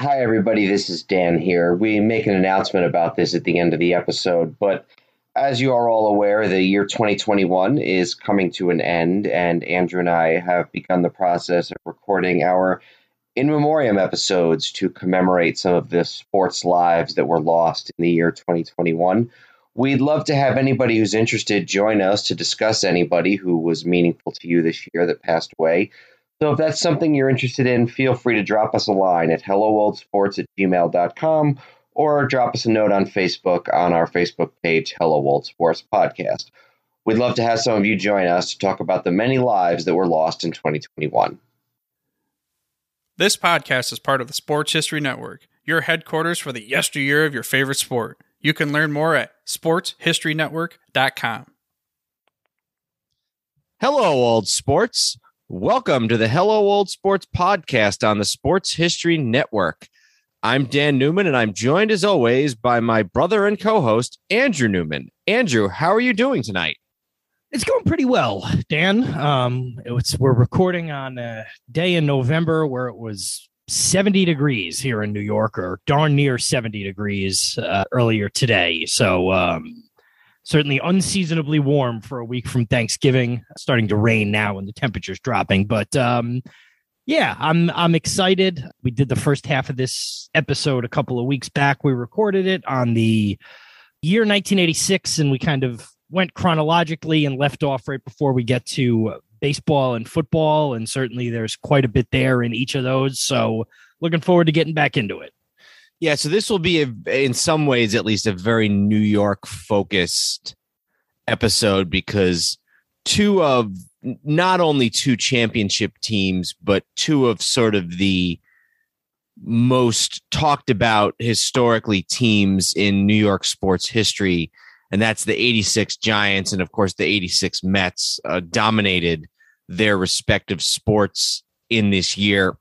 Hi, everybody. This is Dan here. We make an announcement about this at the end of the episode, but as you are all aware, the year 2021 is coming to an end, and Andrew and I have begun the process of recording our in memoriam episodes to commemorate some of the sports lives that were lost in the year 2021. We'd love to have anybody who's interested join us to discuss anybody who was meaningful to you this year that passed away. So if that's something you're interested in, feel free to drop us a line at hellooldsports at gmail.com or drop us a note on Facebook on our Facebook page, Hello Old Sports Podcast. We'd love to have some of you join us to talk about the many lives that were lost in 2021. This podcast is part of the Sports History Network, your headquarters for the yesteryear of your favorite sport. You can learn more at sportshistorynetwork.com. Hello, old sports. Welcome to the Hello Old Sports podcast on the Sports History Network. I'm Dan Newman, and I'm joined as always by my brother and co host, Andrew Newman. Andrew, how are you doing tonight? It's going pretty well, Dan. Um, we're recording on a day in November where it was 70 degrees here in New York, or darn near 70 degrees uh, earlier today. So um, certainly unseasonably warm for a week from Thanksgiving. Starting to rain now, and the temperature's dropping. But um, yeah, I'm I'm excited. We did the first half of this episode a couple of weeks back. We recorded it on the year 1986, and we kind of went chronologically and left off right before we get to baseball and football. And certainly, there's quite a bit there in each of those. So, looking forward to getting back into it. Yeah, so this will be a, in some ways at least a very New York focused episode because two of not only two championship teams but two of sort of the most talked about historically teams in New York sports history and that's the 86 Giants and of course the 86 Mets uh, dominated their respective sports in this year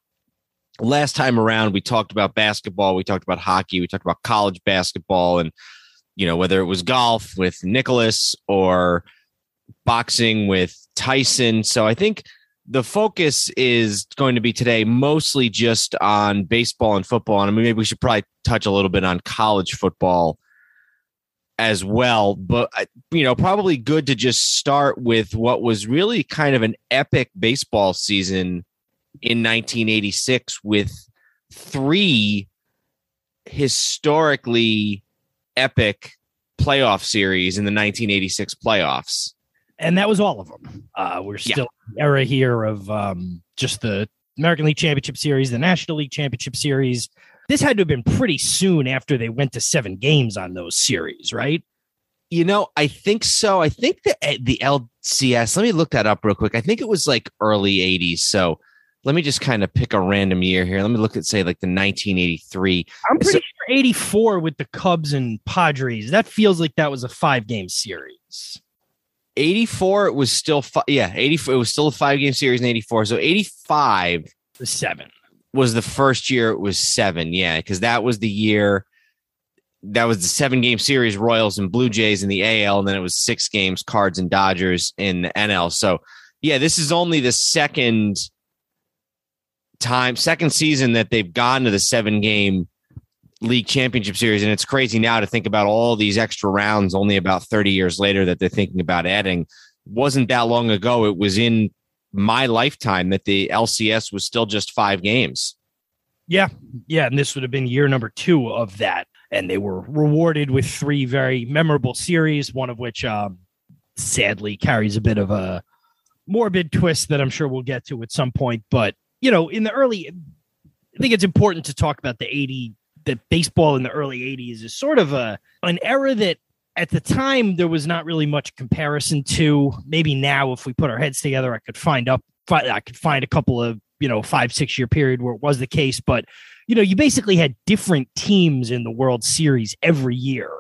last time around we talked about basketball we talked about hockey we talked about college basketball and you know whether it was golf with Nicklaus or boxing with Tyson. So I think the focus is going to be today mostly just on baseball and football. And I mean maybe we should probably touch a little bit on college football as well. But uh, you know probably good to just start with what was really kind of an epic baseball season in 1986 with three historically epic playoff series in the 1986 playoffs. And that was all of them. Uh, we're still yeah. era here of um, just the American League Championship Series, the National League Championship Series. This had to have been pretty soon after they went to seven games on those series, right? You know, I think so. I think the eh, the LCS. Let me look that up real quick. I think it was like early '80s. So let me just kind of pick a random year here. Let me look at say like the 1983. I'm pretty so, sure 84 with the Cubs and Padres. That feels like that was a five game series. 84 it was still fi- yeah 84 it was still a five game series in 84 so 85 the seven was the first year it was seven yeah because that was the year that was the seven game series royals and blue jays in the al and then it was six games cards and dodgers in the nl so yeah this is only the second time, second season that they've gone to the seven game league championship series. And it's crazy now to think about all these extra rounds only about 30 years later that they're thinking about adding. Wasn't that long ago. It was in my lifetime that the LCS was still just five games. Yeah. Yeah. And this would have been year number two of that. And they were rewarded with three very memorable series, one of which um, sadly carries a bit of a morbid twist that I'm sure we'll get to at some point. But you know, in the early, I think it's important to talk about the 80, the baseball in the early 80s is sort of a an era that at the time there was not really much comparison to. Maybe now, if we put our heads together, I could find up, I could find a couple of, you know, five, six year period where it was the case. But you know, you basically had different teams in the World Series every year.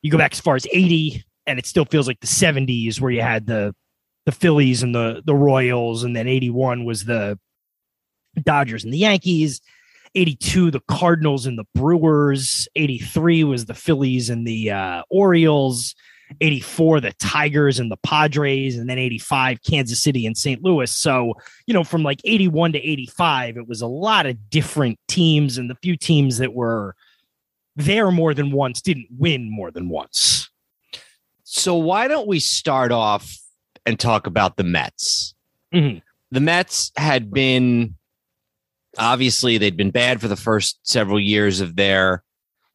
You go back as far as 80 and it still feels like the 70s where you had the the Phillies and the the Royals and then 81 was the Dodgers and the Yankees. 82 the Cardinals and the Brewers, 83 was the Phillies and the uh, Orioles, 84 the Tigers and the Padres and then 85 Kansas City and St. Louis. So, you know, from like 81 to 85 it was a lot of different teams and the few teams that were there more than once didn't win more than once. So why don't we start off and talk about the Mets? Mm-hmm. The Mets had been obviously they'd been bad for the first several years of their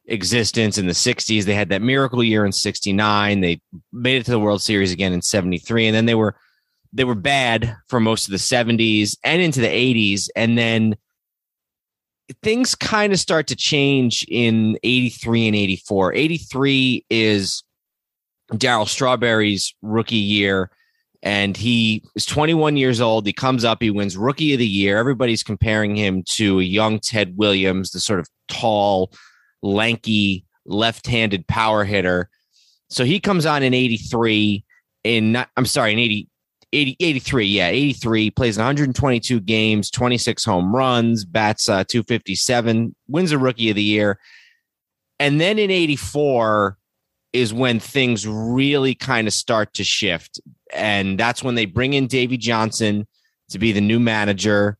existence in the 60s. They had that miracle year in 69. They made it to the World Series again in 73 and then they were they were bad for most of the 70s and into the 80s and then things kind of start to change in 83 and 84. 83 is Darryl Strawberry's rookie year and he is 21 years old. He comes up, he wins rookie of the year. Everybody's comparing him to a young Ted Williams, the sort of tall, lanky, left-handed power hitter. So he comes on in 83 in I'm sorry, in 80 80, 83, yeah, 83, plays 122 games, 26 home runs, bats uh, 257, wins a rookie of the year. And then in 84 is when things really kind of start to shift. And that's when they bring in Davey Johnson to be the new manager.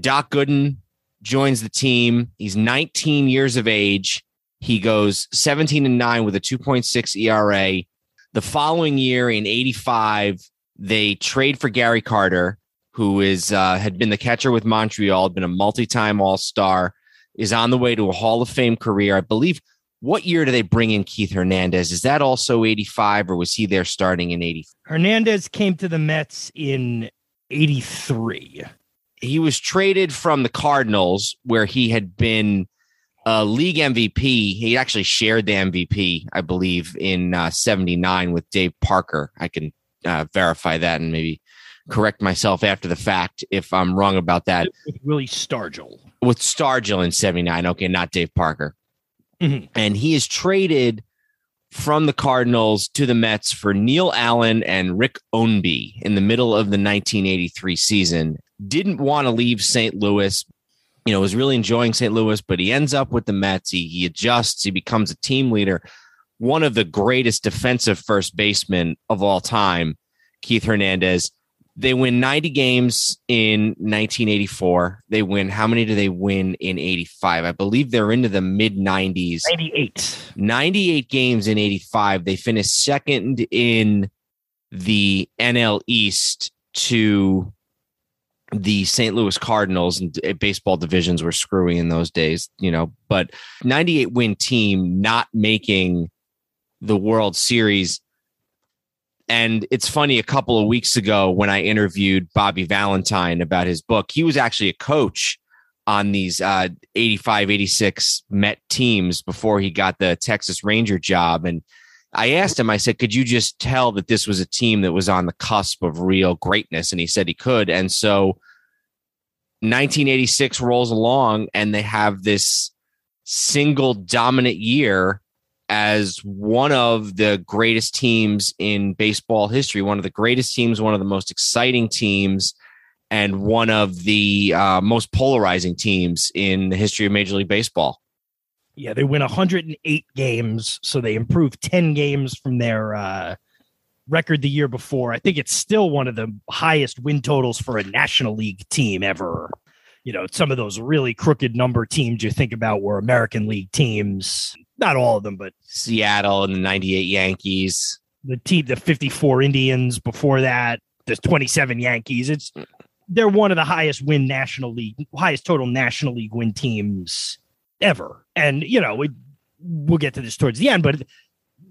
Doc Gooden joins the team. He's 19 years of age. He goes 17 and 9 with a 2.6 ERA. The following year in 85, they trade for Gary Carter, who is uh, had been the catcher with Montreal, had been a multi-time All-Star, is on the way to a Hall of Fame career. I believe. What year do they bring in Keith Hernandez? Is that also 85 or was he there starting in 80? Hernandez came to the Mets in 83. He was traded from the Cardinals where he had been a league MVP. He actually shared the MVP, I believe, in uh, 79 with Dave Parker. I can uh, verify that and maybe correct myself after the fact if I'm wrong about that. With Willie Stargell. With Stargell in 79. Okay, not Dave Parker. Mm-hmm. And he is traded from the Cardinals to the Mets for Neil Allen and Rick Ownby in the middle of the 1983 season. Didn't want to leave St. Louis. You know, was really enjoying St. Louis, but he ends up with the Mets. He, he adjusts. He becomes a team leader. One of the greatest defensive first basemen of all time, Keith Hernandez. They win 90 games in 1984. They win, how many do they win in 85? I believe they're into the mid 90s. 98. 98 games in 85. They finished second in the NL East to the St. Louis Cardinals and baseball divisions were screwy in those days, you know, but 98 win team not making the World Series and it's funny, a couple of weeks ago when I interviewed Bobby Valentine about his book, he was actually a coach on these uh, 85, 86 Met teams before he got the Texas Ranger job. And I asked him, I said, could you just tell that this was a team that was on the cusp of real greatness? And he said he could. And so 1986 rolls along and they have this single dominant year as one of the greatest teams in baseball history, one of the greatest teams, one of the most exciting teams, and one of the uh, most polarizing teams in the history of Major League Baseball. Yeah, they win 108 games, so they improved 10 games from their uh, record the year before. I think it's still one of the highest win totals for a National League team ever. You know, some of those really crooked number teams you think about were American League teams. Not all of them, but Seattle and the 98 Yankees. the team, the 54 Indians before that, the 27 Yankees. It's they're one of the highest win National League, highest total National League win teams ever. And you know, we we'll get to this towards the end, but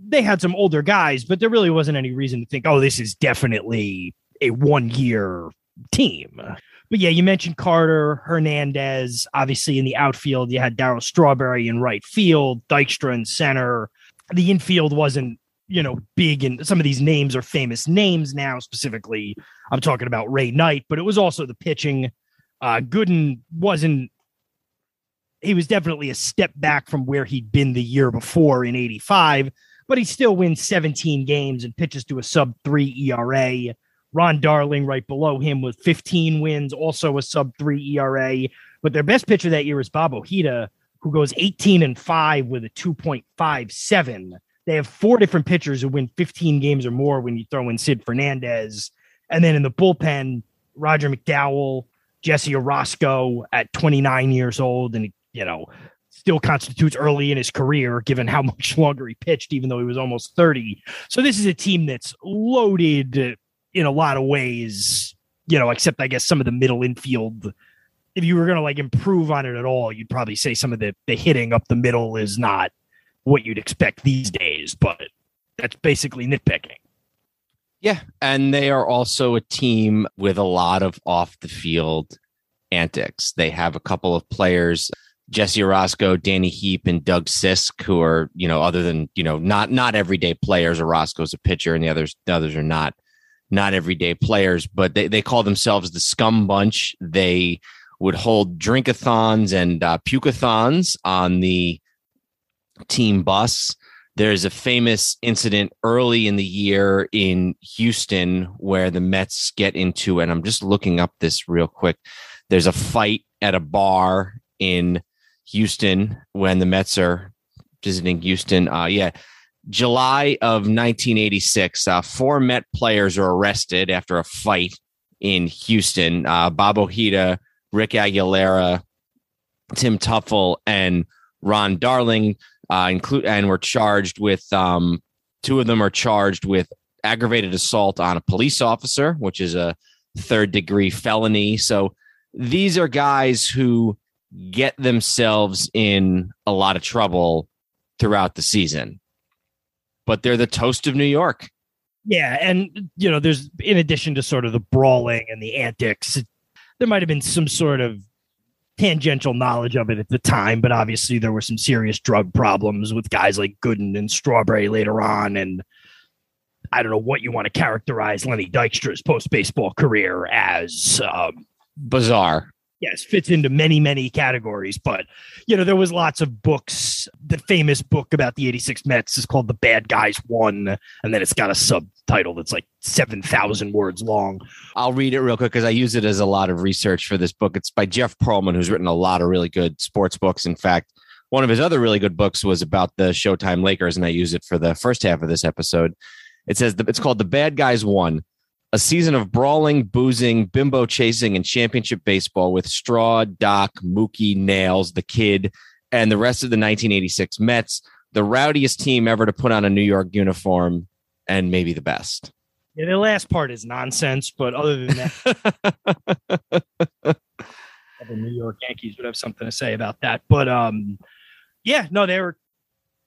they had some older guys, but there really wasn't any reason to think, oh, this is definitely a one year team. But yeah, you mentioned Carter, Hernandez. Obviously, in the outfield, you had Darryl Strawberry in right field, Dykstra in center. The infield wasn't, you know, big, and some of these names are famous names now. Specifically, I'm talking about Ray Knight, but it was also the pitching. Uh, Gooden wasn't he was definitely a step back from where he'd been the year before in 85, but he still wins 17 games and pitches to a sub three ERA. Ron Darling, right below him, with 15 wins, also a sub three ERA. But their best pitcher that year is Bob Ojeda, who goes 18 and 5 with a 2.57. They have four different pitchers who win 15 games or more when you throw in Sid Fernandez. And then in the bullpen, Roger McDowell, Jesse Orosco at 29 years old, and you know, still constitutes early in his career, given how much longer he pitched, even though he was almost 30. So this is a team that's loaded in a lot of ways, you know, except I guess some of the middle infield. If you were going to like improve on it at all, you'd probably say some of the, the hitting up the middle is not what you'd expect these days, but that's basically nitpicking. Yeah. And they are also a team with a lot of off the field antics. They have a couple of players, Jesse Orosco, Danny Heep, and Doug Sisk, who are, you know, other than, you know, not not everyday players. Orosco's a pitcher and the others the others are not not everyday players, but they, they call themselves the scum bunch. They would hold drinkathons and uh, pukathons on the team bus. There's a famous incident early in the year in Houston where the Mets get into, and I'm just looking up this real quick. There's a fight at a bar in Houston when the Mets are visiting Houston. Uh, yeah, July of 1986, uh, four Met players are arrested after a fight in Houston. Uh, Bob Ojeda, Rick Aguilera, Tim Teufel, and Ron Darling uh, include and were charged with um, two of them are charged with aggravated assault on a police officer, which is a third degree felony. So these are guys who get themselves in a lot of trouble throughout the season, but they're the toast of New York. Yeah, and you know, there's in addition to sort of the brawling and the antics, there might have been some sort of tangential knowledge of it at the time, but obviously there were some serious drug problems with guys like Gooden and Strawberry later on. And I don't know what you want to characterize Lenny Dykstra's post baseball career as. Um, Bizarre. Yes, fits into many, many categories. But, you know, there was lots of books. The famous book about the 86 Mets is called The Bad Guys Won. And then it's got a subtitle that's like 7,000 words long. I'll read it real quick because I use it as a lot of research for this book. It's by Jeff Pearlman, who's written a lot of really good sports books. In fact, one of his other really good books was about the Showtime Lakers, and I use it for the first half of this episode. It says it's called The Bad Guys Won a season of brawling, boozing, bimbo chasing, and championship baseball with Straw, Doc, Mookie, Nails, the Kid, and the rest of the 1986 Mets, the rowdiest team ever to put on a New York uniform, and maybe the best. Yeah, the last part is nonsense, but other than that, the New York Yankees would have something to say about that. But um, yeah, no, they were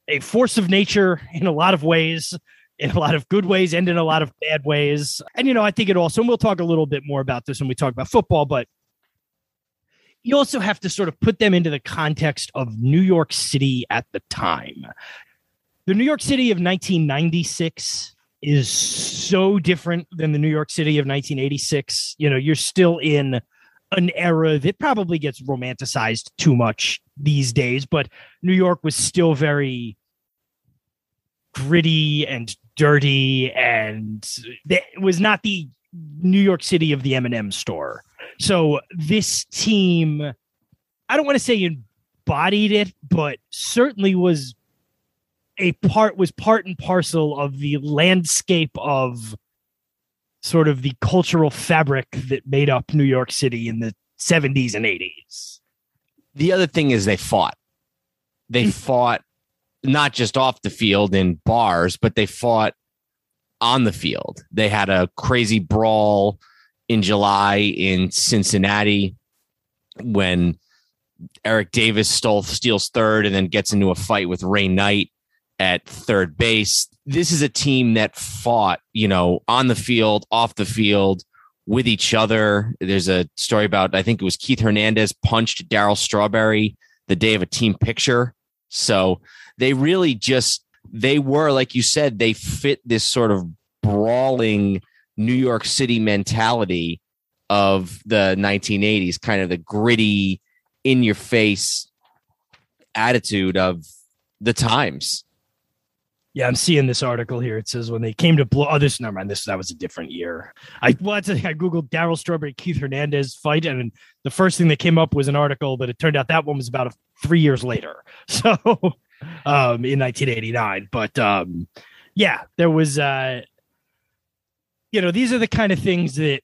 a force of nature in a lot of ways in a lot of good ways and in a lot of bad ways. And, you know, I think it also, and we'll talk a little bit more about this when we talk about football, but you also have to sort of put them into the context of New York City at the time. The New York City of 1996 is so different than the New York City of 1986. You know, you're still in an era that probably gets romanticized too much these days, but New York was still very gritty and dirty and it was not the New York City of the M&M store. So this team I don't want to say embodied it, but certainly was a part was part and parcel of the landscape of sort of the cultural fabric that made up New York City in the 70s and 80s. The other thing is they fought. They mm. fought not just off the field in bars, but they fought on the field. They had a crazy brawl in July in Cincinnati when Eric Davis stole steals third and then gets into a fight with Ray Knight at third base. This is a team that fought, you know, on the field, off the field, with each other. There's a story about I think it was Keith Hernandez punched Darryl Strawberry the day of a team picture. So they really just they were like you said they fit this sort of brawling New York City mentality of the 1980s, kind of the gritty, in your face attitude of the times. Yeah, I'm seeing this article here. It says when they came to blow. Oh, this never mind. This that was a different year. I what I googled Darryl Strawberry Keith Hernandez fight, and the first thing that came up was an article, but it turned out that one was about a, three years later. So, um, in 1989. But um, yeah, there was. Uh, you know, these are the kind of things that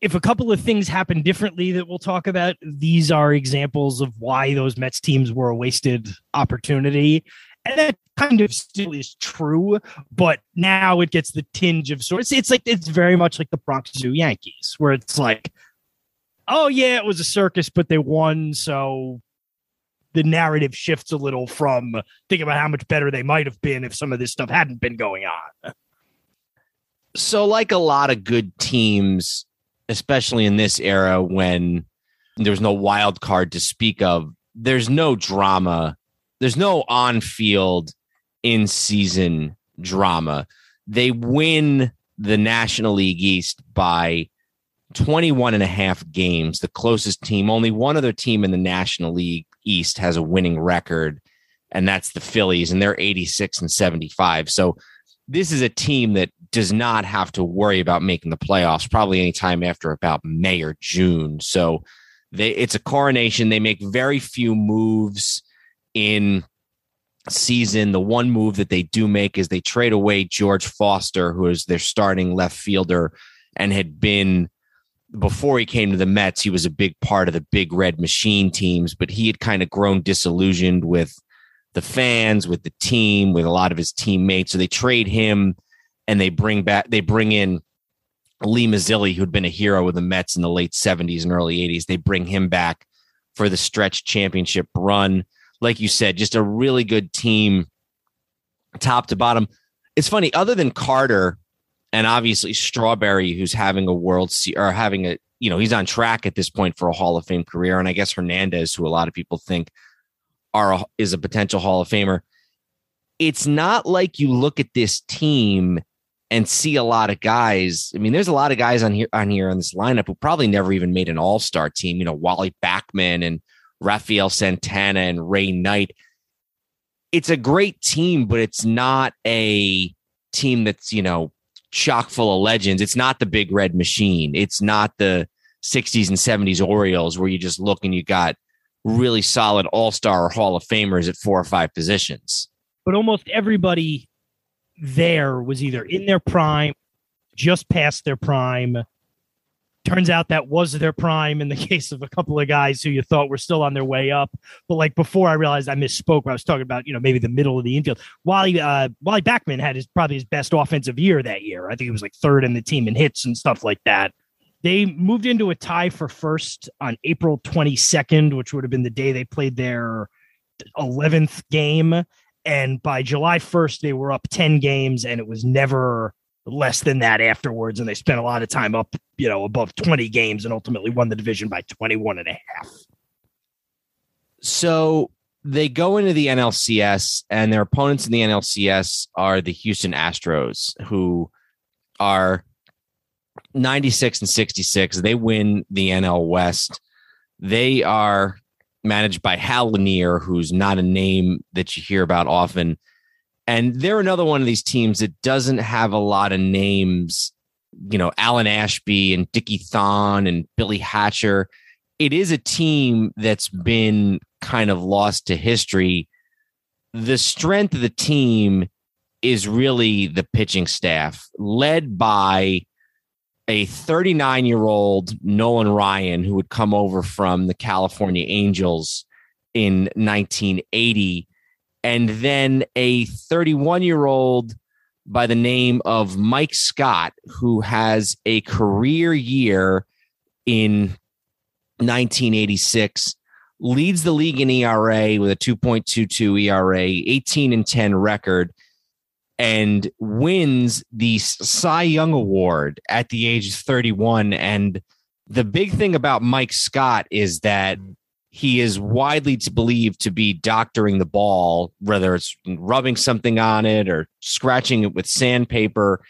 if a couple of things happen differently that we'll talk about, these are examples of why those Mets teams were a wasted opportunity. And that kind of still is true, but now it gets the tinge of sorts. It's like it's very much like the Bronx Zoo Yankees, where it's like, oh yeah, it was a circus, but they won, so the narrative shifts a little from thinking about how much better they might have been if some of this stuff hadn't been going on. So, like a lot of good teams, especially in this era when there's no wild card to speak of, there's no drama. There's no on field, in season drama. They win the National League East by 21 and a half games, the closest team. Only one other team in the National League East has a winning record, and that's the Phillies, and they're 86 and 75. So this is a team that does not have to worry about making the playoffs probably anytime after about May or June. So they it's a coronation. They make very few moves in season. The one move that they do make is they trade away George Foster, who is their starting left fielder and had been before he came to the Mets, he was a big part of the big red machine teams, but he had kind of grown disillusioned with the fans, with the team, with a lot of his teammates. So they trade him and they bring back they bring in Lee Mazzilli, who'd been a hero with the Mets in the late 70s and early 80s. They bring him back for the stretch championship run. Like you said, just a really good team, top to bottom. It's funny, other than Carter and obviously Strawberry, who's having a world se- or having a, you know, he's on track at this point for a Hall of Fame career. And I guess Hernandez, who a lot of people think are a, is a potential Hall of Famer. It's not like you look at this team and see a lot of guys. I mean, there's a lot of guys on here on here on this lineup who probably never even made an All Star team. You know, Wally Backman and Rafael Santana and Ray Knight. It's a great team, but it's not a team that's you know chock full of legends. It's not the big red machine. It's not the 60s and 70s Orioles where you just look and you got really solid All Star or Hall of Famers at four or five positions. But almost everybody there was either in their prime, just past their prime. Turns out that was their prime in the case of a couple of guys who you thought were still on their way up. But like before, I realized I misspoke. I was talking about you know maybe the middle of the infield. Wally uh, Wally Backman had his probably his best offensive year that year. I think he was like third in the team in hits and stuff like that. They moved into a tie for first on April 22nd, which would have been the day they played their 11th game. And by July 1st, they were up 10 games, and it was never less than that afterwards. And they spent a lot of time up, you know, above 20 games and ultimately won the division by 21 and a half. So they go into the NLCS, and their opponents in the NLCS are the Houston Astros, who are 96 and 66. They win the NL West. They are managed by Hal Lanier, who's not a name that you hear about often. And they're another one of these teams that doesn't have a lot of names, you know, Alan Ashby and Dickie Thon and Billy Hatcher. It is a team that's been kind of lost to history. The strength of the team is really the pitching staff, led by a 39 year old Nolan Ryan who would come over from the California Angels in 1980, and then a 31 year old by the name of Mike Scott, who has a career year in 1986, leads the league in ERA with a 2.22 ERA, 18 and 10 record and wins the Cy Young Award at the age of 31. And the big thing about Mike Scott is that he is widely believed to be doctoring the ball, whether it's rubbing something on it or scratching it with sandpaper.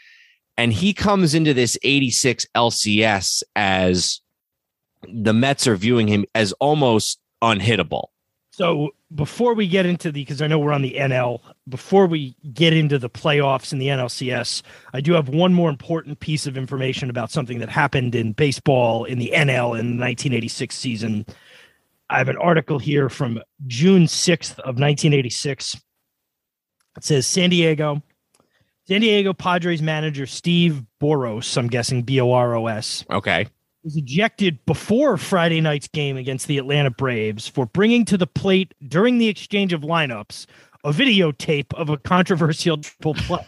And he comes into this 86 LCS as the Mets are viewing him as almost unhittable. So before we get into the, because I know we're on the NL, before we get into the playoffs in the NLCS, I do have one more important piece of information about something that happened in baseball in the NL in the 1986 season. I have an article here from June 6th of 1986. It says San Diego, San Diego Padres manager Steve Boros, I'm guessing B O R O S, Okay. was ejected before Friday night's game against the Atlanta Braves for bringing to the plate during the exchange of lineups a videotape of a controversial triple play.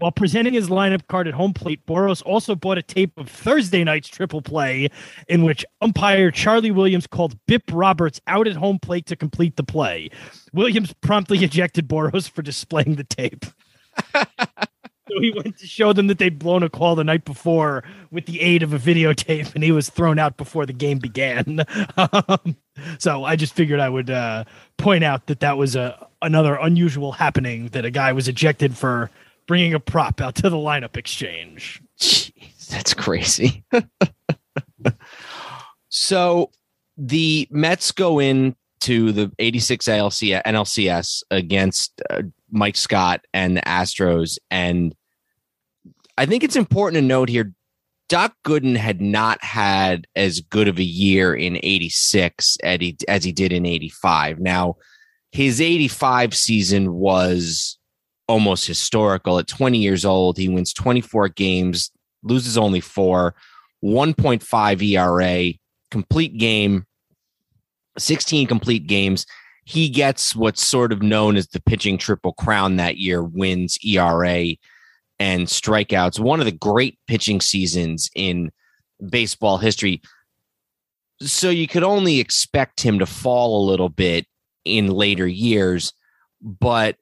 While presenting his lineup card at home plate, Boros also bought a tape of Thursday night's triple play in which umpire Charlie Williams called Bip Roberts out at home plate to complete the play. Williams promptly ejected Boros for displaying the tape. So he went to show them that they'd blown a call the night before with the aid of a videotape, and he was thrown out before the game began. Um, so I just figured I would uh, point out that that was a another unusual happening that a guy was ejected for bringing a prop out to the lineup exchange. Jeez, that's crazy. so the Mets go in to the 86 ALC, NLCS against uh, Mike Scott and the Astros. And I think it's important to note here Doc Gooden had not had as good of a year in 86 as he, as he did in 85. Now, his 85 season was almost historical. At 20 years old, he wins 24 games, loses only four, 1.5 ERA, complete game, 16 complete games. He gets what's sort of known as the pitching triple crown that year, wins ERA and strikeouts. One of the great pitching seasons in baseball history. So you could only expect him to fall a little bit in later years, but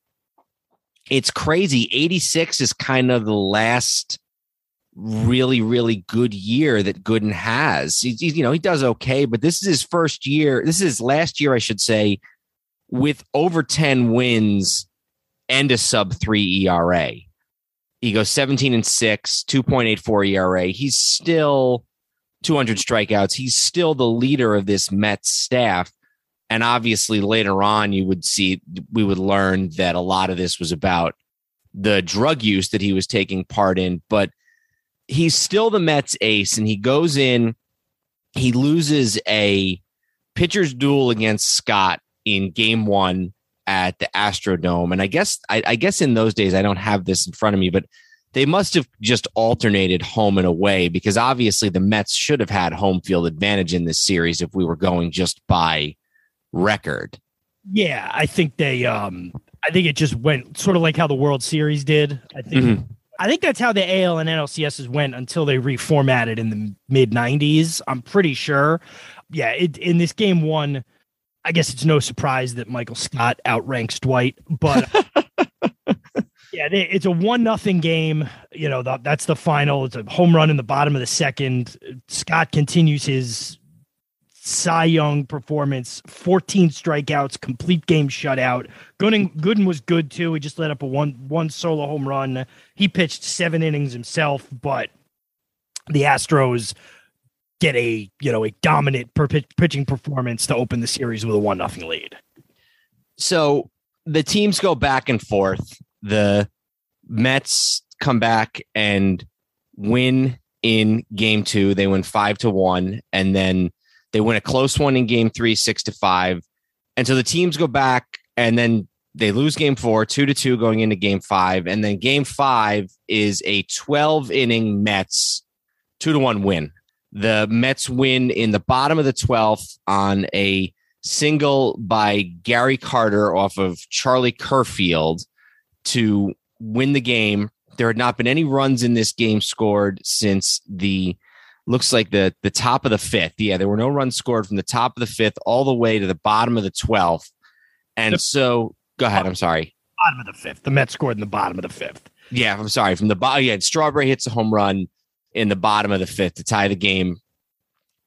it's crazy. 86 is kind of the last really, really good year that Gooden has. He, you know, he does okay, but this is his first year. This is his last year, I should say, with over 10 wins and a sub three ERA. He goes 17 and 6, 2.84 ERA. He's still 200 strikeouts. He's still the leader of this Mets staff. And obviously, later on, you would see, we would learn that a lot of this was about the drug use that he was taking part in. But he's still the Mets ace, and he goes in, he loses a pitcher's duel against Scott in game one at the Astrodome. And I guess I, I, guess in those days I don't have this in front of me, but they must have just alternated home and away because obviously the Mets should have had home field advantage in this series if we were going just by record. Yeah, I think they um I think it just went sort of like how the World Series did. I think mm-hmm. I think that's how the AL and NLCSs went until they reformatted in the mid 90s. I'm pretty sure. Yeah, it, in this game one, I guess it's no surprise that Michael Scott outranks Dwight, but yeah, they, it's a one nothing game. You know, the, that's the final. It's a home run in the bottom of the second. Scott continues his Cy Young performance, 14 strikeouts, complete game shutout. Gooden, Gooden was good too. He just let up a one one solo home run. He pitched seven innings himself, but the Astros get a you know a dominant per- pitching performance to open the series with a one nothing lead. So the teams go back and forth. The Mets come back and win in game two. They win five to one, and then they win a close one in game three, six to five. And so the teams go back and then they lose game four, two to two going into game five. And then game five is a 12 inning Mets two to one win the Mets win in the bottom of the 12th on a single by Gary Carter off of Charlie Kerfeld to win the game. There had not been any runs in this game scored since the looks like the the top of the fifth. Yeah, there were no runs scored from the top of the fifth all the way to the bottom of the 12th. And the, so go ahead. I'm sorry. Bottom of the fifth. The Mets scored in the bottom of the fifth. Yeah, I'm sorry. From the bottom, oh, yeah, Strawberry hits a home run in the bottom of the fifth to tie the game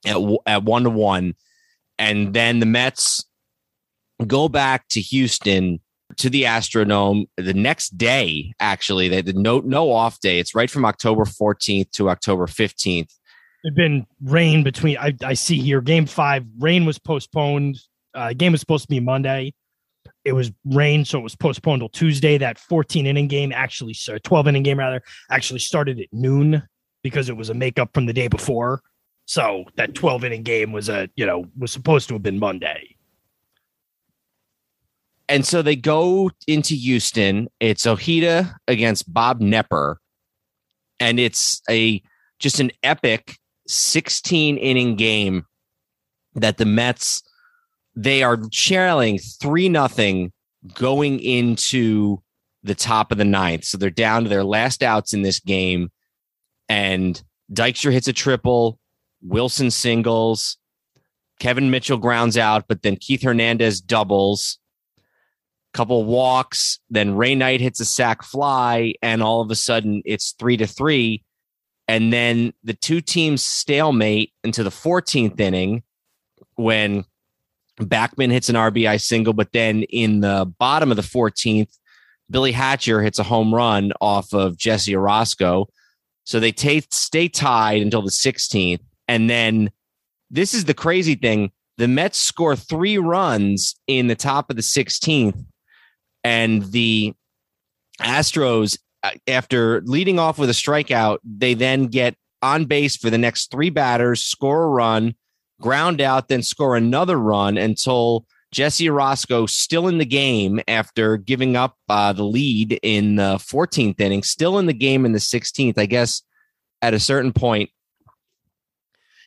at, at one to one. And then the Mets go back to Houston to the Astrodome the next day. Actually, they had no no off day. It's right from October 14th to October 15th. There'd been rain between. I, I see here game five. Rain was postponed Uh, game was supposed to be Monday. It was rain, so it was postponed till Tuesday. That 14 inning game actually, sorry, 12 inning game rather, actually started at noon because it was a makeup from the day before. So that 12 inning game was a, you know, was supposed to have been Monday. And so they go into Houston. It's Ojeda against Bob Knepper, And it's a just an epic 16 inning game that the Mets they are trailing three nothing going into the top of the ninth. So they're down to their last outs in this game. And Dykstra hits a triple, Wilson singles, Kevin Mitchell grounds out, but then Keith Hernandez doubles, couple walks, then Ray Knight hits a sac fly, and all of a sudden it's three to three. And then the two teams stalemate into the 14th inning when Backman hits an RBI single, but then in the bottom of the 14th, Billy Hatcher hits a home run off of Jesse Orosco. So they t- stay tied until the 16th. And then this is the crazy thing the Mets score three runs in the top of the 16th. And the Astros, after leading off with a strikeout, they then get on base for the next three batters, score a run, ground out, then score another run until Jesse Orosco, still in the game after giving up uh, the lead in the 14th inning, still in the game in the 16th. I guess at a certain point,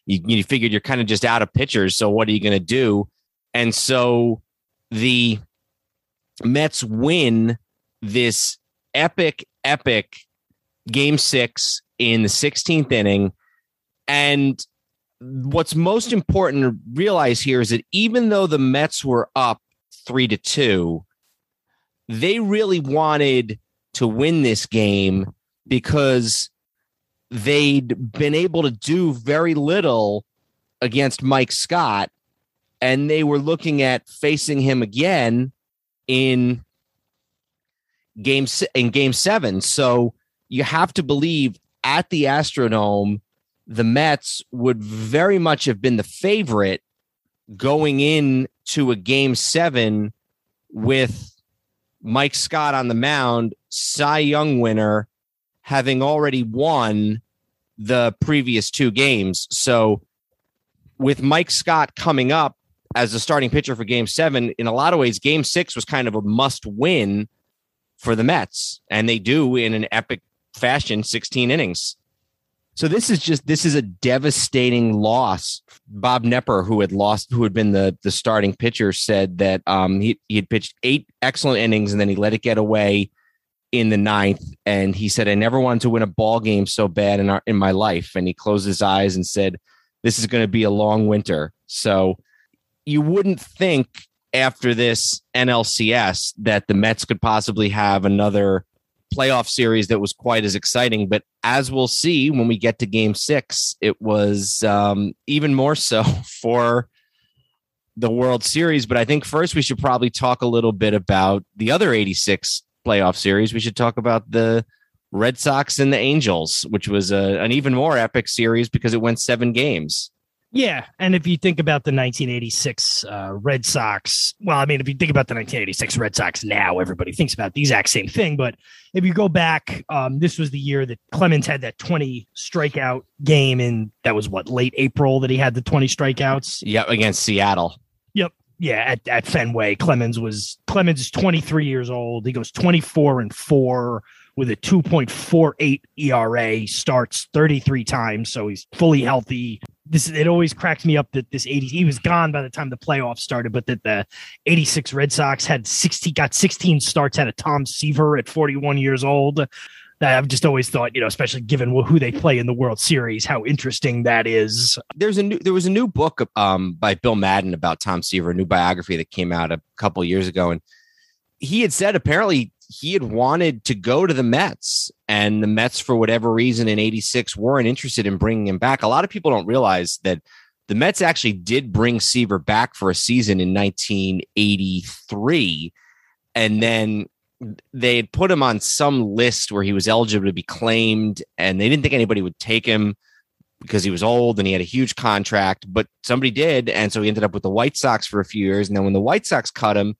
you, you figured you're kind of just out of pitchers. So what are you going to do? And so the Mets win this epic, epic game six in the 16th inning. And what's most important to realize here is that even though the Mets were up three to two, they really wanted to win this game because they'd been able to do very little against Mike Scott. And they were looking at facing him again in game in game seven. So you have to believe at the Astrodome the Mets would very much have been the favorite going in to a game seven with Mike Scott on the mound, Cy Young winner, having already won the previous two games. So with Mike Scott coming up as the starting pitcher for game seven, in a lot of ways, game six was kind of a must win for the Mets. And they do in an epic fashion, 16 innings. So this is just this is a devastating loss. Bob Knepper, who had lost, who had been the the starting pitcher, said that um, he he had pitched eight excellent innings and then he let it get away in the ninth. And he said, "I never wanted to win a ball game so bad in our in my life." And he closed his eyes and said, "This is going to be a long winter." So you wouldn't think after this NLCS that the Mets could possibly have another playoff series that was quite as exciting. But as we'll see when we get to game six, it was um, even more so for the World Series. But I think first we should probably talk a little bit about the other 86 playoff series. We should talk about the Red Sox and the Angels, which was a, an even more epic series because it went seven games. Yeah, and if you think about the 1986 uh, Red Sox, well, I mean, if you think about the 1986 Red Sox now, everybody thinks about the exact same thing. But if you go back, um, this was the year that Clemens had that 20 strikeout game, and that was what late April that he had the 20 strikeouts. Yep, against Seattle. Yep. Yeah, at, at Fenway, Clemens was Clemens is 23 years old. He goes 24 and four with a 2.48 ERA, starts 33 times, so he's fully healthy. This it always cracked me up that this 80 he was gone by the time the playoffs started, but that the 86 Red Sox had 60 got 16 starts out of Tom Seaver at 41 years old. I've just always thought, you know, especially given who they play in the World Series, how interesting that is. There's a new there was a new book um, by Bill Madden about Tom Seaver, a new biography that came out a couple years ago, and he had said apparently he had wanted to go to the Mets, and the Mets, for whatever reason, in '86 weren't interested in bringing him back. A lot of people don't realize that the Mets actually did bring Seaver back for a season in 1983, and then they had put him on some list where he was eligible to be claimed, and they didn't think anybody would take him because he was old and he had a huge contract, but somebody did. And so he ended up with the White Sox for a few years. And then when the White Sox cut him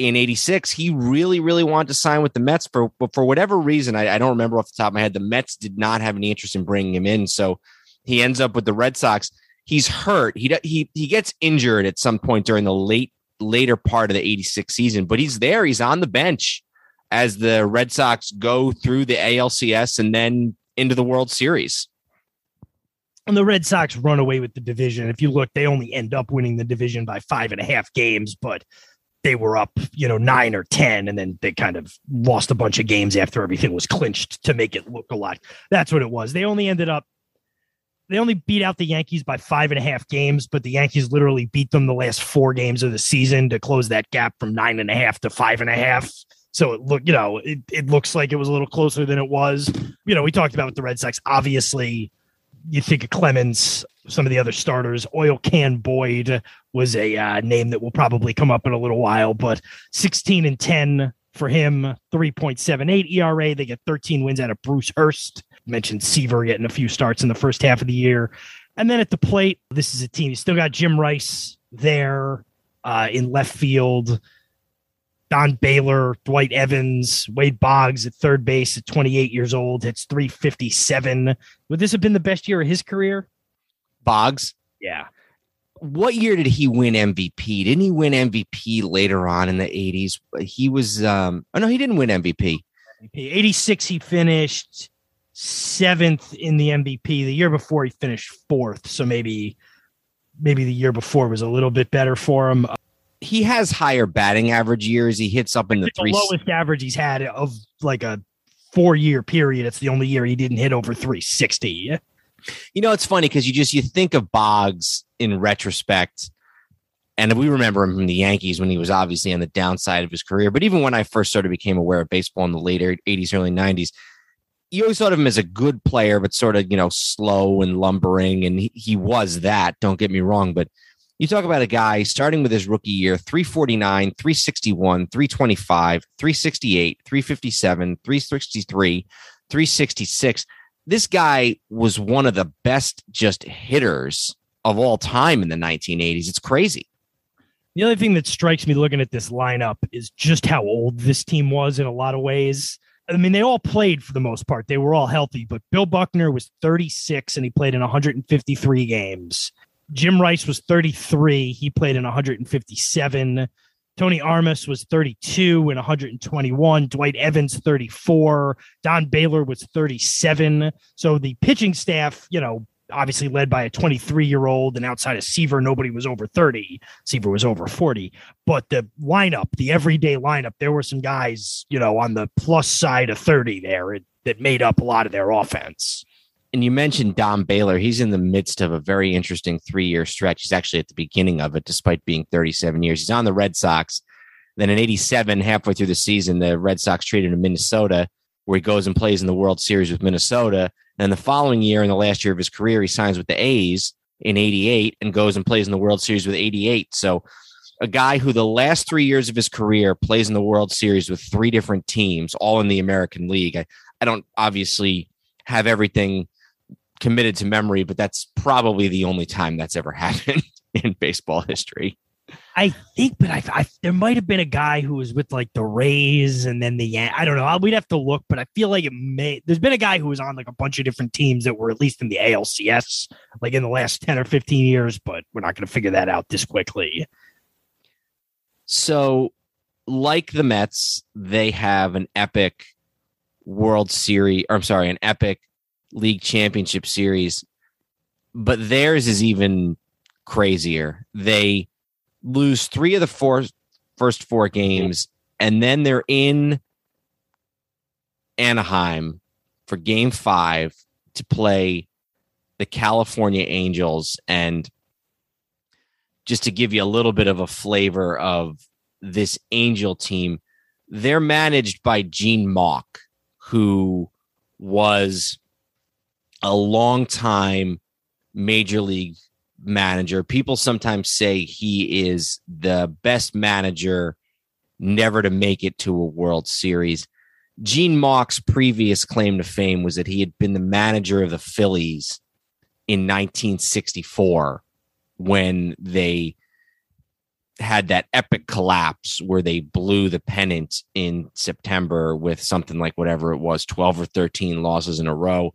in 86, he really, really wanted to sign with the Mets for, but for whatever reason, I, I don't remember off the top of my head, the Mets did not have any interest in bringing him in. So he ends up with the Red Sox. He's hurt. He, he, he gets injured at some point during the late, later part of the 86 season, but he's there. He's on the bench as the Red Sox go through the ALCS and then into the World Series. And the Red Sox run away with the division. If you look, they only end up winning the division by five and a half games, but they were up, you know, nine or 10, and then they kind of lost a bunch of games after everything was clinched to make it look a lot. That's what it was. They only ended up, they only beat out the Yankees by five and a half games, but the Yankees literally beat them the last four games of the season to close that gap from nine and a half to five and a half. So it look, you know, it, it looks like it was a little closer than it was. You know, we talked about with the Red Sox. Obviously, you think of Clemens, some of the other starters. Oil Can Boyd was a uh, name that will probably come up in a little while, but 16 and 10 for him, 3.78 ERA. They get 13 wins out of Bruce Hurst. Mentioned Seaver getting a few starts in the first half of the year. And then at the plate, this is a team. You still got Jim Rice there uh, in left field. Don Baylor, Dwight Evans, Wade Boggs at third base at 28 years old hits 357. Would this have been the best year of his career? Boggs? Yeah. What year did he win MVP? Didn't he win MVP later on in the 80s? He was um oh no, he didn't win MVP. MVP. 86 he finished seventh in the MVP. The year before he finished fourth. So maybe maybe the year before was a little bit better for him he has higher batting average years. He hits up in the, the lowest average he's had of like a four year period. It's the only year he didn't hit over 360. You know, it's funny because you just you think of Boggs in retrospect, and we remember him from the Yankees when he was obviously on the downside of his career. But even when I first sort of became aware of baseball in the late 80s, early 90s, you always thought of him as a good player, but sort of, you know, slow and lumbering. And he, he was that, don't get me wrong. But you talk about a guy starting with his rookie year 349, 361, 325, 368, 357, 363, 366. This guy was one of the best just hitters of all time in the 1980s. It's crazy. The other thing that strikes me looking at this lineup is just how old this team was in a lot of ways. I mean, they all played for the most part. They were all healthy, but Bill Buckner was 36 and he played in 153 games. Jim Rice was 33. He played in 157. Tony Armas was 32 and 121. Dwight Evans, 34. Don Baylor was 37. So the pitching staff, you know, obviously led by a 23 year old, and outside of Seaver, nobody was over 30. Seaver was over 40. But the lineup, the everyday lineup, there were some guys, you know, on the plus side of 30 there that made up a lot of their offense and you mentioned Don Baylor. He's in the midst of a very interesting three year stretch. He's actually at the beginning of it, despite being 37 years. He's on the Red Sox. Then in 87, halfway through the season, the Red Sox traded him to Minnesota, where he goes and plays in the World Series with Minnesota. And the following year, in the last year of his career, he signs with the A's in 88 and goes and plays in the World Series with 88. So a guy who the last three years of his career plays in the World Series with three different teams, all in the American League. I, I don't obviously have everything committed to memory, but that's probably the only time that's ever happened in baseball history. I think, but I, I there might have been a guy who was with like the Rays and then the I don't know. We'd have to look, but I feel like it may. There's been a guy who was on like a bunch of different teams that were at least in the ALCS, like in the last ten or fifteen years. But we're not going to figure that out this quickly. So, like the Mets, they have an epic World Series. Or I'm sorry, an epic league championship series, but theirs is even crazier. They lose three of the four first four games, and then they're in Anaheim for game five to play the California Angels. And just to give you a little bit of a flavor of this Angel team, they're managed by Gene Mauch, who was a long time major league manager. People sometimes say he is the best manager never to make it to a World Series. Gene Mauch's previous claim to fame was that he had been the manager of the Phillies in 1964 when they had that epic collapse where they blew the pennant in September with something like whatever it was 12 or 13 losses in a row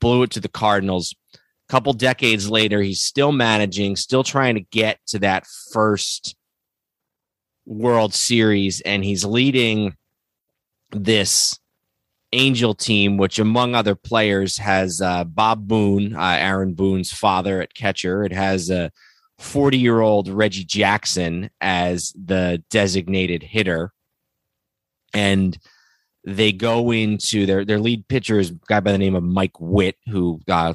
blew it to the Cardinals a couple decades later he's still managing still trying to get to that first World Series and he's leading this Angel team, which among other players has uh, Bob Boone, uh, Aaron Boone's father at catcher. It has a 40 year old Reggie Jackson as the designated hitter. And they go into their, their lead pitcher is a guy by the name of Mike Witt, who uh,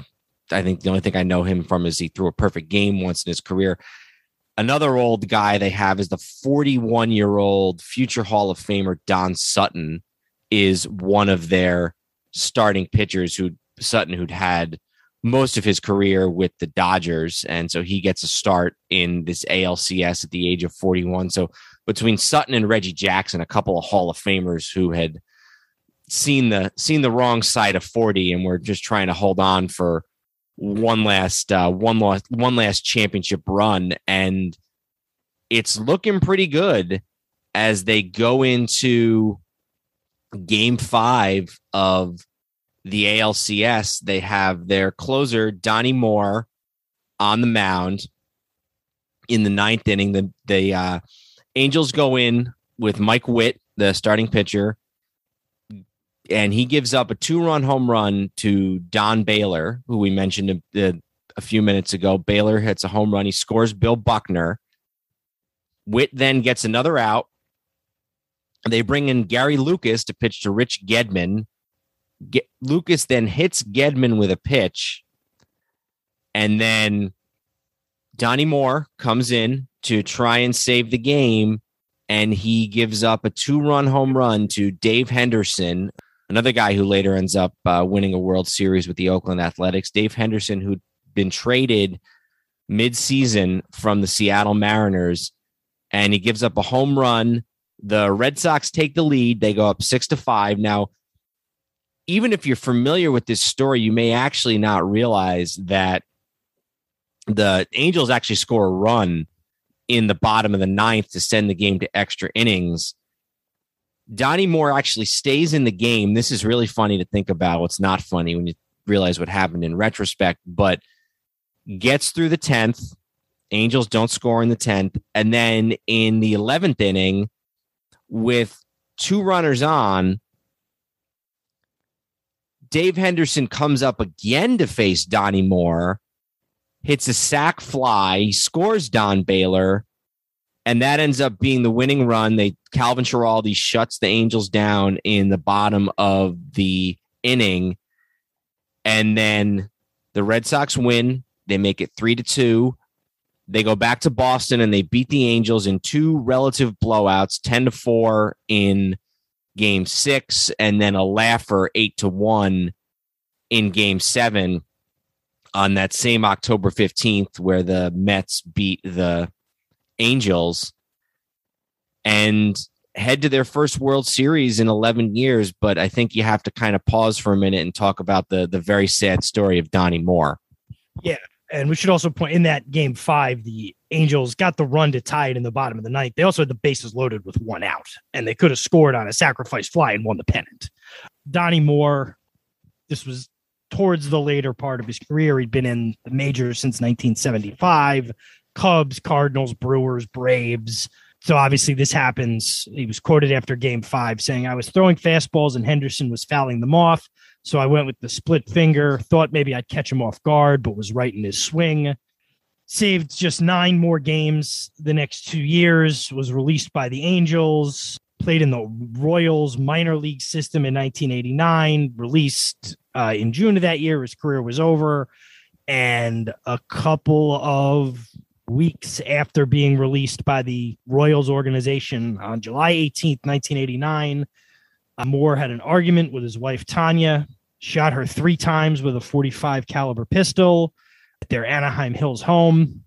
I think the only thing I know him from is he threw a perfect game once in his career. Another old guy they have is the 41 year old future Hall of Famer Don Sutton is one of their starting pitchers who Sutton who'd had most of his career with the Dodgers and so he gets a start in this ALCS at the age of 41 so between Sutton and Reggie Jackson a couple of Hall of Famers who had seen the seen the wrong side of 40 and we're just trying to hold on for one last uh, one last one last championship run and it's looking pretty good as they go into game five of the ALCS, they have their closer, Donnie Moore, on the mound in the ninth inning. The, the uh, Angels go in with Mike Witt, the starting pitcher, and he gives up a two run home run to Don Baylor, who we mentioned a, a few minutes ago. Baylor hits a home run. He scores Bill Buckner. Witt then gets another out they bring in Gary Lucas to pitch to Rich Gedman. Get, Lucas then hits Gedman with a pitch. And then Donnie Moore comes in to try and save the game. And he gives up a two run home run to Dave Henderson, another guy who later ends up uh, winning a World Series with the Oakland Athletics. Dave Henderson, who'd been traded mid-season from the Seattle Mariners. And he gives up a home run the Red Sox take the lead. They go up six to five. Now, even if you're familiar with this story, you may actually not realize that the Angels actually score a run in the bottom of the ninth to send the game to extra innings. Donnie Moore actually stays in the game. This is really funny to think about. It's not funny when you realize what happened in retrospect, but gets through the 10th. Angels don't score in the 10th. And then in the 11th inning, with two runners on, Dave Henderson comes up again to face Donnie Moore, hits a sac fly, scores Don Baylor, and that ends up being the winning run. They Calvin Schiraldi shuts the Angels down in the bottom of the inning, and then the Red Sox win. They make it three to two. They go back to Boston and they beat the Angels in two relative blowouts, 10 to 4 in game six, and then a laugher 8 to 1 in game seven on that same October 15th, where the Mets beat the Angels and head to their first World Series in 11 years. But I think you have to kind of pause for a minute and talk about the, the very sad story of Donnie Moore. Yeah and we should also point in that game five, the Angels got the run to tie it in the bottom of the ninth. They also had the bases loaded with one out, and they could have scored on a sacrifice fly and won the pennant. Donnie Moore, this was towards the later part of his career. He'd been in the majors since 1975 Cubs, Cardinals, Brewers, Braves. So obviously, this happens. He was quoted after game five saying, I was throwing fastballs and Henderson was fouling them off. So I went with the split finger, thought maybe I'd catch him off guard, but was right in his swing. Saved just nine more games the next two years, was released by the Angels, played in the Royals minor league system in 1989, released uh, in June of that year. His career was over. And a couple of weeks after being released by the Royals organization on July 18th, 1989, uh, Moore had an argument with his wife Tanya, shot her three times with a 45 caliber pistol at their Anaheim Hills home.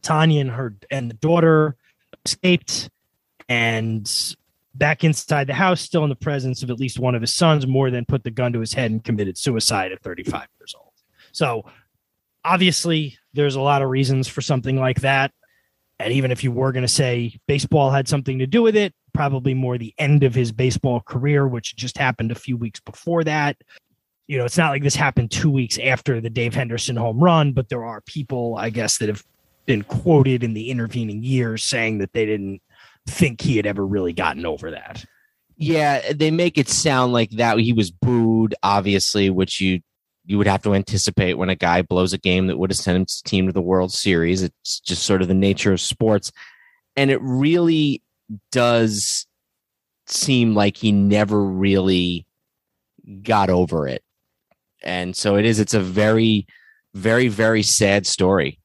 Tanya and her and the daughter escaped and back inside the house, still in the presence of at least one of his sons, Moore then put the gun to his head and committed suicide at 35 years old. So obviously, there's a lot of reasons for something like that. And even if you were going to say baseball had something to do with it, probably more the end of his baseball career, which just happened a few weeks before that. You know, it's not like this happened two weeks after the Dave Henderson home run, but there are people, I guess, that have been quoted in the intervening years saying that they didn't think he had ever really gotten over that. Yeah, they make it sound like that he was booed, obviously, which you you would have to anticipate when a guy blows a game that would have sent his team to the World Series. It's just sort of the nature of sports. And it really does seem like he never really got over it. And so it is, it's a very, very, very sad story.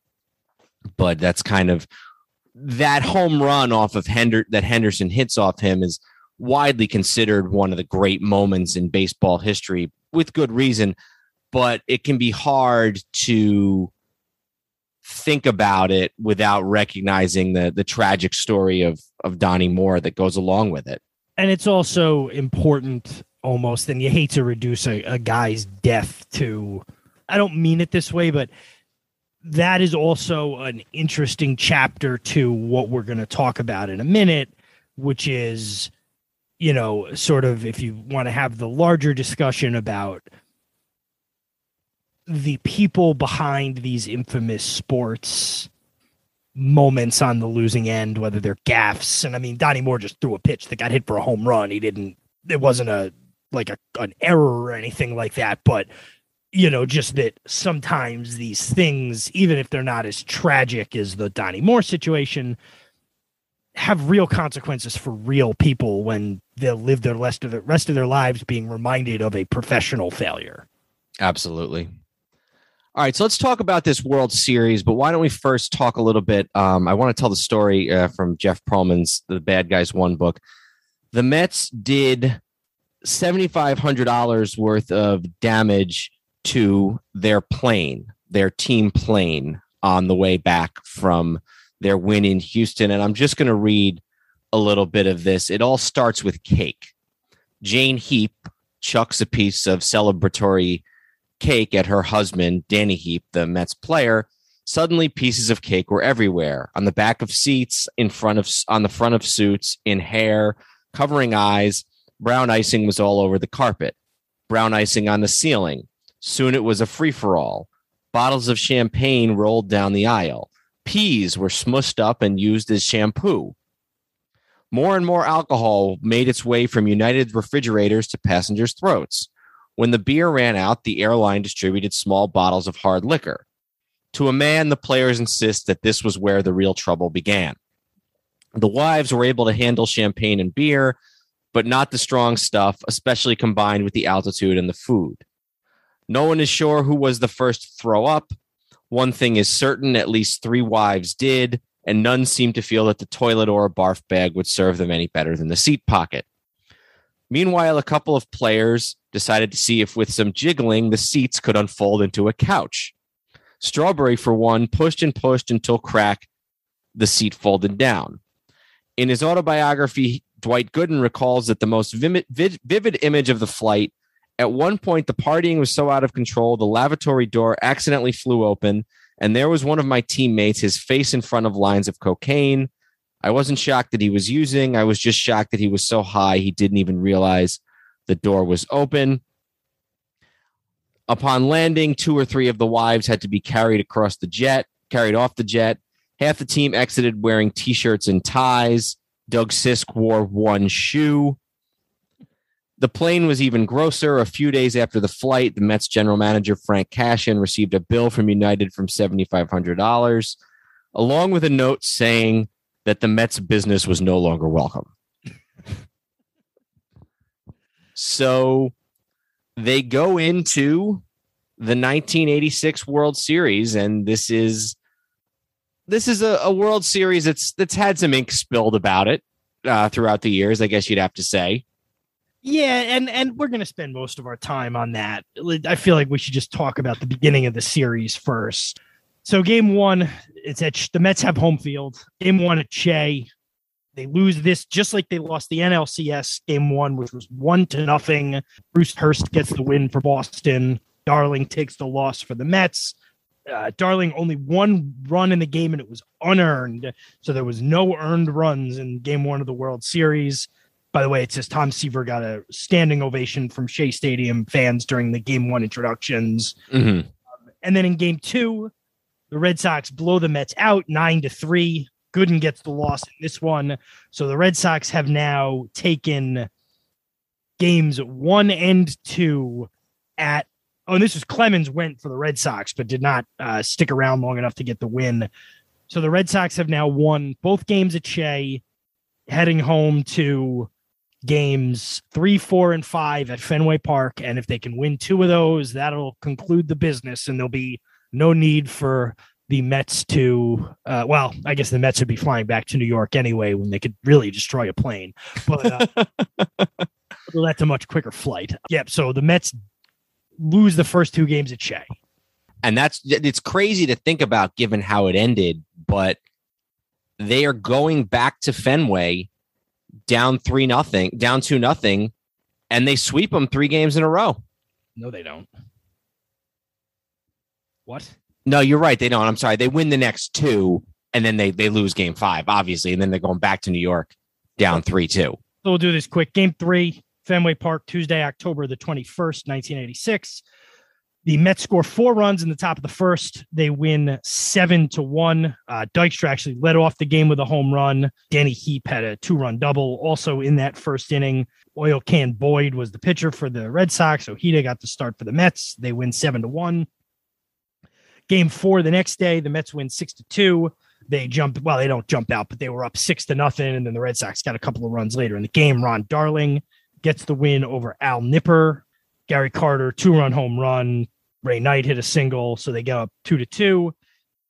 But that's kind of that home run off of Hender that Henderson hits off him is widely considered one of the great moments in baseball history with good reason but it can be hard to think about it without recognizing the the tragic story of of Donnie Moore that goes along with it. And it's also important almost and you hate to reduce a, a guy's death to I don't mean it this way, but that is also an interesting chapter to what we're going to talk about in a minute, which is, you know, sort of if you want to have the larger discussion about the people behind these infamous sports moments on the losing end, whether they're gaffs. And I mean, Donnie Moore just threw a pitch that got hit for a home run. He didn't, it wasn't a, like a, an error or anything like that. But, you know, just that sometimes these things, even if they're not as tragic as the Donnie Moore situation, have real consequences for real people when they'll live their rest of the rest of their lives being reminded of a professional failure. Absolutely. All right, so let's talk about this World Series, but why don't we first talk a little bit? Um, I want to tell the story uh, from Jeff Pearlman's The Bad Guys Won book. The Mets did $7,500 worth of damage to their plane, their team plane, on the way back from their win in Houston. And I'm just going to read a little bit of this. It all starts with cake. Jane Heep chucks a piece of celebratory cake at her husband, Danny Heep, the Mets player, suddenly pieces of cake were everywhere on the back of seats, in front of on the front of suits, in hair, covering eyes. Brown icing was all over the carpet. Brown icing on the ceiling. Soon it was a free for all. Bottles of champagne rolled down the aisle. Peas were smushed up and used as shampoo. More and more alcohol made its way from United refrigerators to passengers' throats. When the beer ran out, the airline distributed small bottles of hard liquor. To a man, the players insist that this was where the real trouble began. The wives were able to handle champagne and beer, but not the strong stuff, especially combined with the altitude and the food. No one is sure who was the first to throw up. One thing is certain at least three wives did, and none seemed to feel that the toilet or a barf bag would serve them any better than the seat pocket. Meanwhile, a couple of players decided to see if, with some jiggling, the seats could unfold into a couch. Strawberry, for one, pushed and pushed until crack, the seat folded down. In his autobiography, Dwight Gooden recalls that the most vivid, image of the flight at one point, the partying was so out of control, the lavatory door accidentally flew open, and there was one of my teammates, his face in front of lines of cocaine. I wasn't shocked that he was using. I was just shocked that he was so high he didn't even realize the door was open. Upon landing, two or three of the wives had to be carried across the jet, carried off the jet. Half the team exited wearing t shirts and ties. Doug Sisk wore one shoe. The plane was even grosser. A few days after the flight, the Mets general manager, Frank Cashen, received a bill from United from $7,500, along with a note saying that the Mets business was no longer welcome. so they go into the 1986 World Series, and this is this is a, a World Series that's that's had some ink spilled about it uh, throughout the years. I guess you'd have to say. Yeah, and and we're gonna spend most of our time on that. I feel like we should just talk about the beginning of the series first. So game one, it's at the Mets have home field. Game one at Shea, they lose this just like they lost the NLCS game one, which was one to nothing. Bruce Hurst gets the win for Boston. Darling takes the loss for the Mets. uh, Darling only one run in the game and it was unearned. So there was no earned runs in game one of the World Series. By the way, it says Tom Seaver got a standing ovation from Shea Stadium fans during the game one introductions. Mm-hmm. And then in game two, the Red Sox blow the Mets out nine to three. Gooden gets the loss in this one. So the Red Sox have now taken games one and two at oh, and this was Clemens went for the Red Sox, but did not uh, stick around long enough to get the win. So the Red Sox have now won both games at Shea, heading home to games three, four, and five at Fenway Park. And if they can win two of those, that'll conclude the business, and they'll be no need for the Mets to, uh, well, I guess the Mets would be flying back to New York anyway when they could really destroy a plane. But uh, that's a much quicker flight. Yep. So the Mets lose the first two games at Shea. And that's it's crazy to think about given how it ended, but they are going back to Fenway down three nothing, down two nothing, and they sweep them three games in a row. No, they don't. What? No, you're right. They don't. I'm sorry. They win the next two, and then they they lose game five, obviously, and then they're going back to New York down three two. So we'll do this quick. Game three, Fenway Park, Tuesday, October the 21st, 1986. The Mets score four runs in the top of the first. They win seven to one. Uh, Dykstra actually led off the game with a home run. Danny Heep had a two run double also in that first inning. Oil Can Boyd was the pitcher for the Red Sox. So he got the start for the Mets. They win seven to one. Game four the next day, the Mets win six to two. They jump, well, they don't jump out, but they were up six to nothing. And then the Red Sox got a couple of runs later in the game. Ron Darling gets the win over Al Nipper. Gary Carter, two run home run. Ray Knight hit a single. So they go up two to two.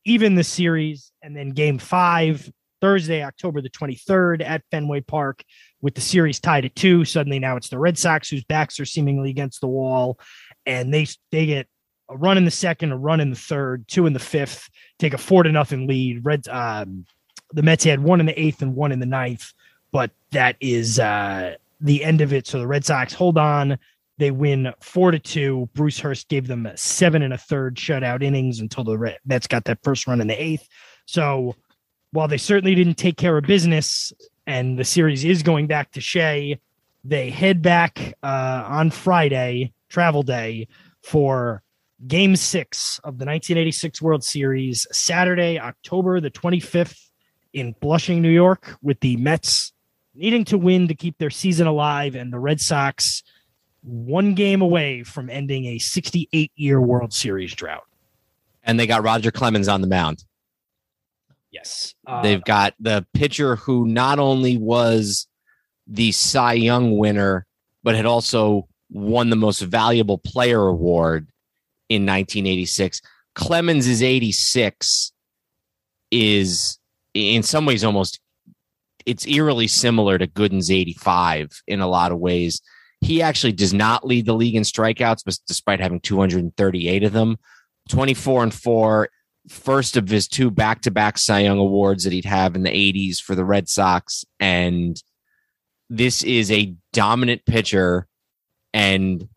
Even the series. And then game five, Thursday, October the 23rd at Fenway Park, with the series tied at two. Suddenly now it's the Red Sox whose backs are seemingly against the wall. And they they get a run in the second, a run in the third, two in the fifth, take a four to nothing lead. Red um, the Mets had one in the eighth and one in the ninth, but that is uh, the end of it. So the Red Sox hold on. They win four to two. Bruce Hurst gave them seven and a third shutout innings until the Red- Mets got that first run in the eighth. So while they certainly didn't take care of business, and the series is going back to Shea, they head back uh, on Friday, travel day, for game six of the 1986 World Series, Saturday, October the 25th in Flushing, New York, with the Mets needing to win to keep their season alive and the Red Sox one game away from ending a 68 year World Series drought. And they got Roger Clemens on the mound. Yes. Uh, They've got the pitcher who not only was the Cy Young winner, but had also won the most valuable player award in 1986. Clemens is 86 is in some ways almost it's eerily similar to Gooden's 85 in a lot of ways. He actually does not lead the league in strikeouts, but despite having 238 of them, 24 and 4, first of his two back-to-back Cy Young awards that he'd have in the 80s for the Red Sox and this is a dominant pitcher and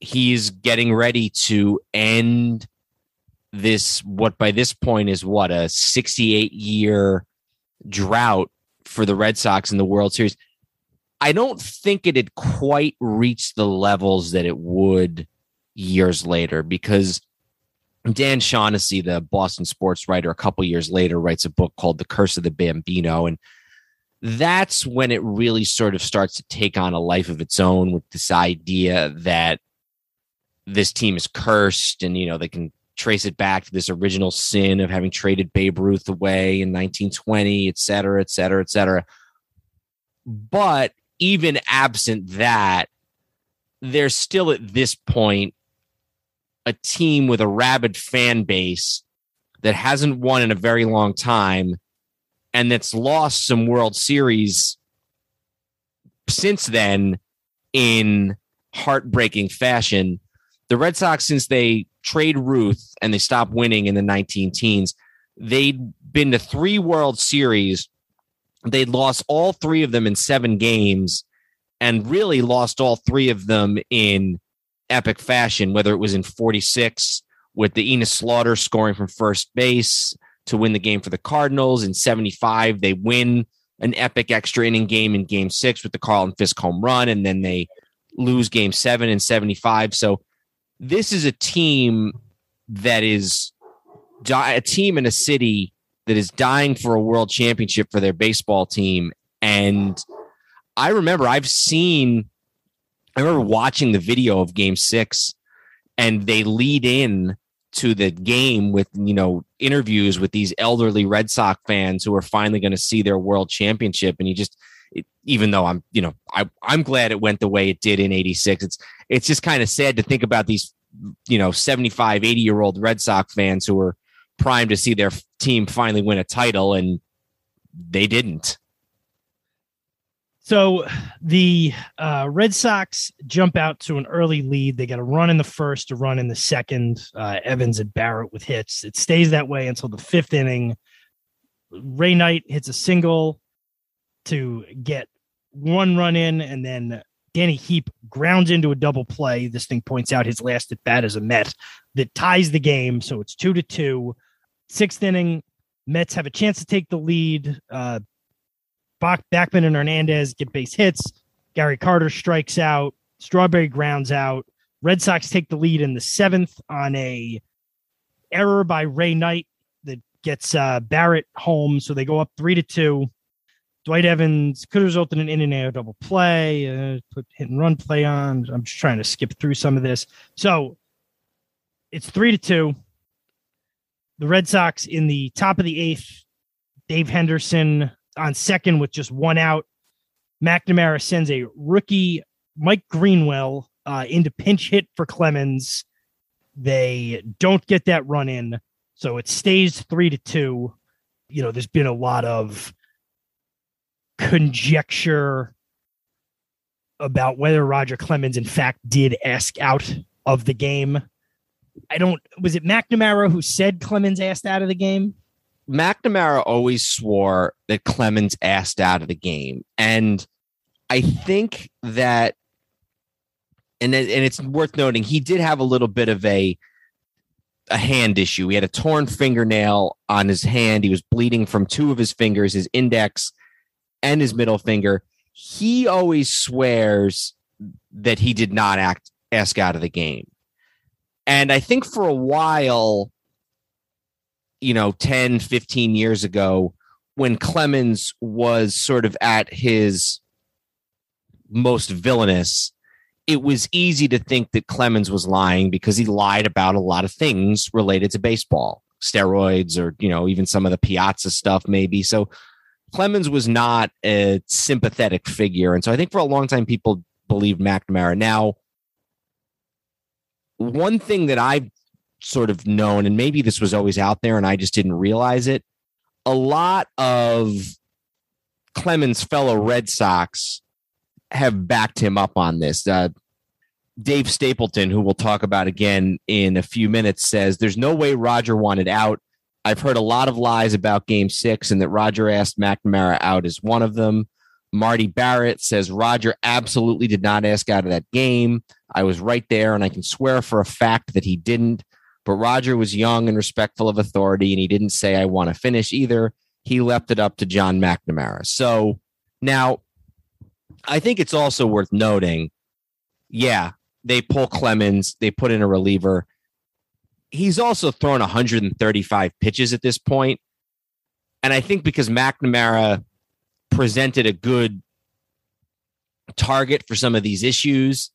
he's getting ready to end this what by this point is what a 68 year drought for the Red Sox in the World Series. I don't think it had quite reached the levels that it would years later because Dan Shaughnessy, the Boston sports writer, a couple years later writes a book called The Curse of the Bambino. And that's when it really sort of starts to take on a life of its own with this idea that this team is cursed and, you know, they can trace it back to this original sin of having traded Babe Ruth away in 1920, et cetera, et cetera, et cetera. But even absent that, there's still at this point a team with a rabid fan base that hasn't won in a very long time and that's lost some World Series since then in heartbreaking fashion. The Red Sox, since they trade Ruth and they stopped winning in the 19 teens, they'd been to three World Series. They'd lost all three of them in seven games and really lost all three of them in epic fashion, whether it was in 46 with the Enos Slaughter scoring from first base to win the game for the Cardinals. In 75, they win an epic extra inning game in game six with the Carlton Fisk home run, and then they lose game seven in 75. So this is a team that is a team in a city that is dying for a world championship for their baseball team. And I remember I've seen, I remember watching the video of game six and they lead in to the game with you know interviews with these elderly Red Sox fans who are finally going to see their world championship and you just it, even though I'm you know I I'm glad it went the way it did in 86 it's it's just kind of sad to think about these you know 75 80 year old Red Sox fans who were primed to see their team finally win a title and they didn't so the uh, Red Sox jump out to an early lead. They got a run in the first, a run in the second. Uh, Evans and Barrett with hits. It stays that way until the fifth inning. Ray Knight hits a single to get one run in, and then Danny Heep grounds into a double play. This thing points out his last at bat as a Met that ties the game. So it's two to two. Sixth inning, Mets have a chance to take the lead. Uh, Bach, Backman and Hernandez get base hits. Gary Carter strikes out. Strawberry grounds out. Red Sox take the lead in the seventh on a error by Ray Knight that gets uh, Barrett home. So they go up three to two. Dwight Evans could result in an in and out double play. Uh, put hit and run play on. I'm just trying to skip through some of this. So it's three to two. The Red Sox in the top of the eighth. Dave Henderson on second with just one out. McNamara sends a rookie Mike Greenwell uh, into pinch hit for Clemens. They don't get that run in, so it stays three to two. You know, there's been a lot of conjecture about whether Roger Clemens, in fact, did ask out of the game. I don't. Was it McNamara who said Clemens asked out of the game? McNamara always swore that Clemens asked out of the game. And I think that, and, and it's worth noting, he did have a little bit of a, a hand issue. He had a torn fingernail on his hand. He was bleeding from two of his fingers, his index and his middle finger. He always swears that he did not act ask out of the game. And I think for a while, you know 10 15 years ago when clemens was sort of at his most villainous it was easy to think that clemens was lying because he lied about a lot of things related to baseball steroids or you know even some of the piazza stuff maybe so clemens was not a sympathetic figure and so i think for a long time people believed mcnamara now one thing that i've sort of known, and maybe this was always out there and I just didn't realize it. A lot of Clemens' fellow Red Sox have backed him up on this. Uh, Dave Stapleton, who we'll talk about again in a few minutes, says there's no way Roger wanted out. I've heard a lot of lies about game six and that Roger asked McNamara out is one of them. Marty Barrett says Roger absolutely did not ask out of that game. I was right there and I can swear for a fact that he didn't. But Roger was young and respectful of authority, and he didn't say, I want to finish either. He left it up to John McNamara. So now I think it's also worth noting yeah, they pull Clemens, they put in a reliever. He's also thrown 135 pitches at this point. And I think because McNamara presented a good target for some of these issues,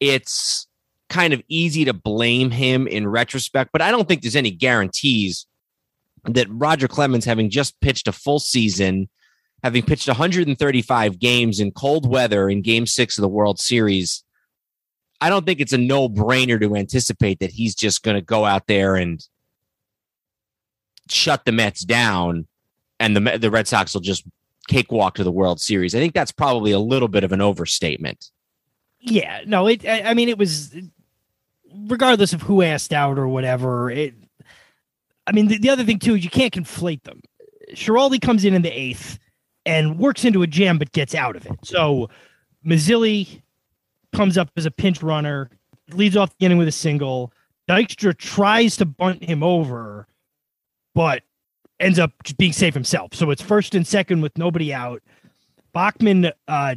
it's kind of easy to blame him in retrospect, but I don't think there's any guarantees that Roger Clemens, having just pitched a full season, having pitched 135 games in cold weather in game six of the World Series, I don't think it's a no brainer to anticipate that he's just going to go out there and shut the Mets down and the, the Red Sox will just cakewalk to the World Series. I think that's probably a little bit of an overstatement. Yeah, no, it. I, mean, it was regardless of who asked out or whatever. It, I mean, the, the other thing too is you can't conflate them. Schiraldi comes in in the eighth and works into a jam, but gets out of it. So Mazzilli comes up as a pinch runner, leads off the inning with a single. Dykstra tries to bunt him over, but ends up being safe himself. So it's first and second with nobody out. Backman uh,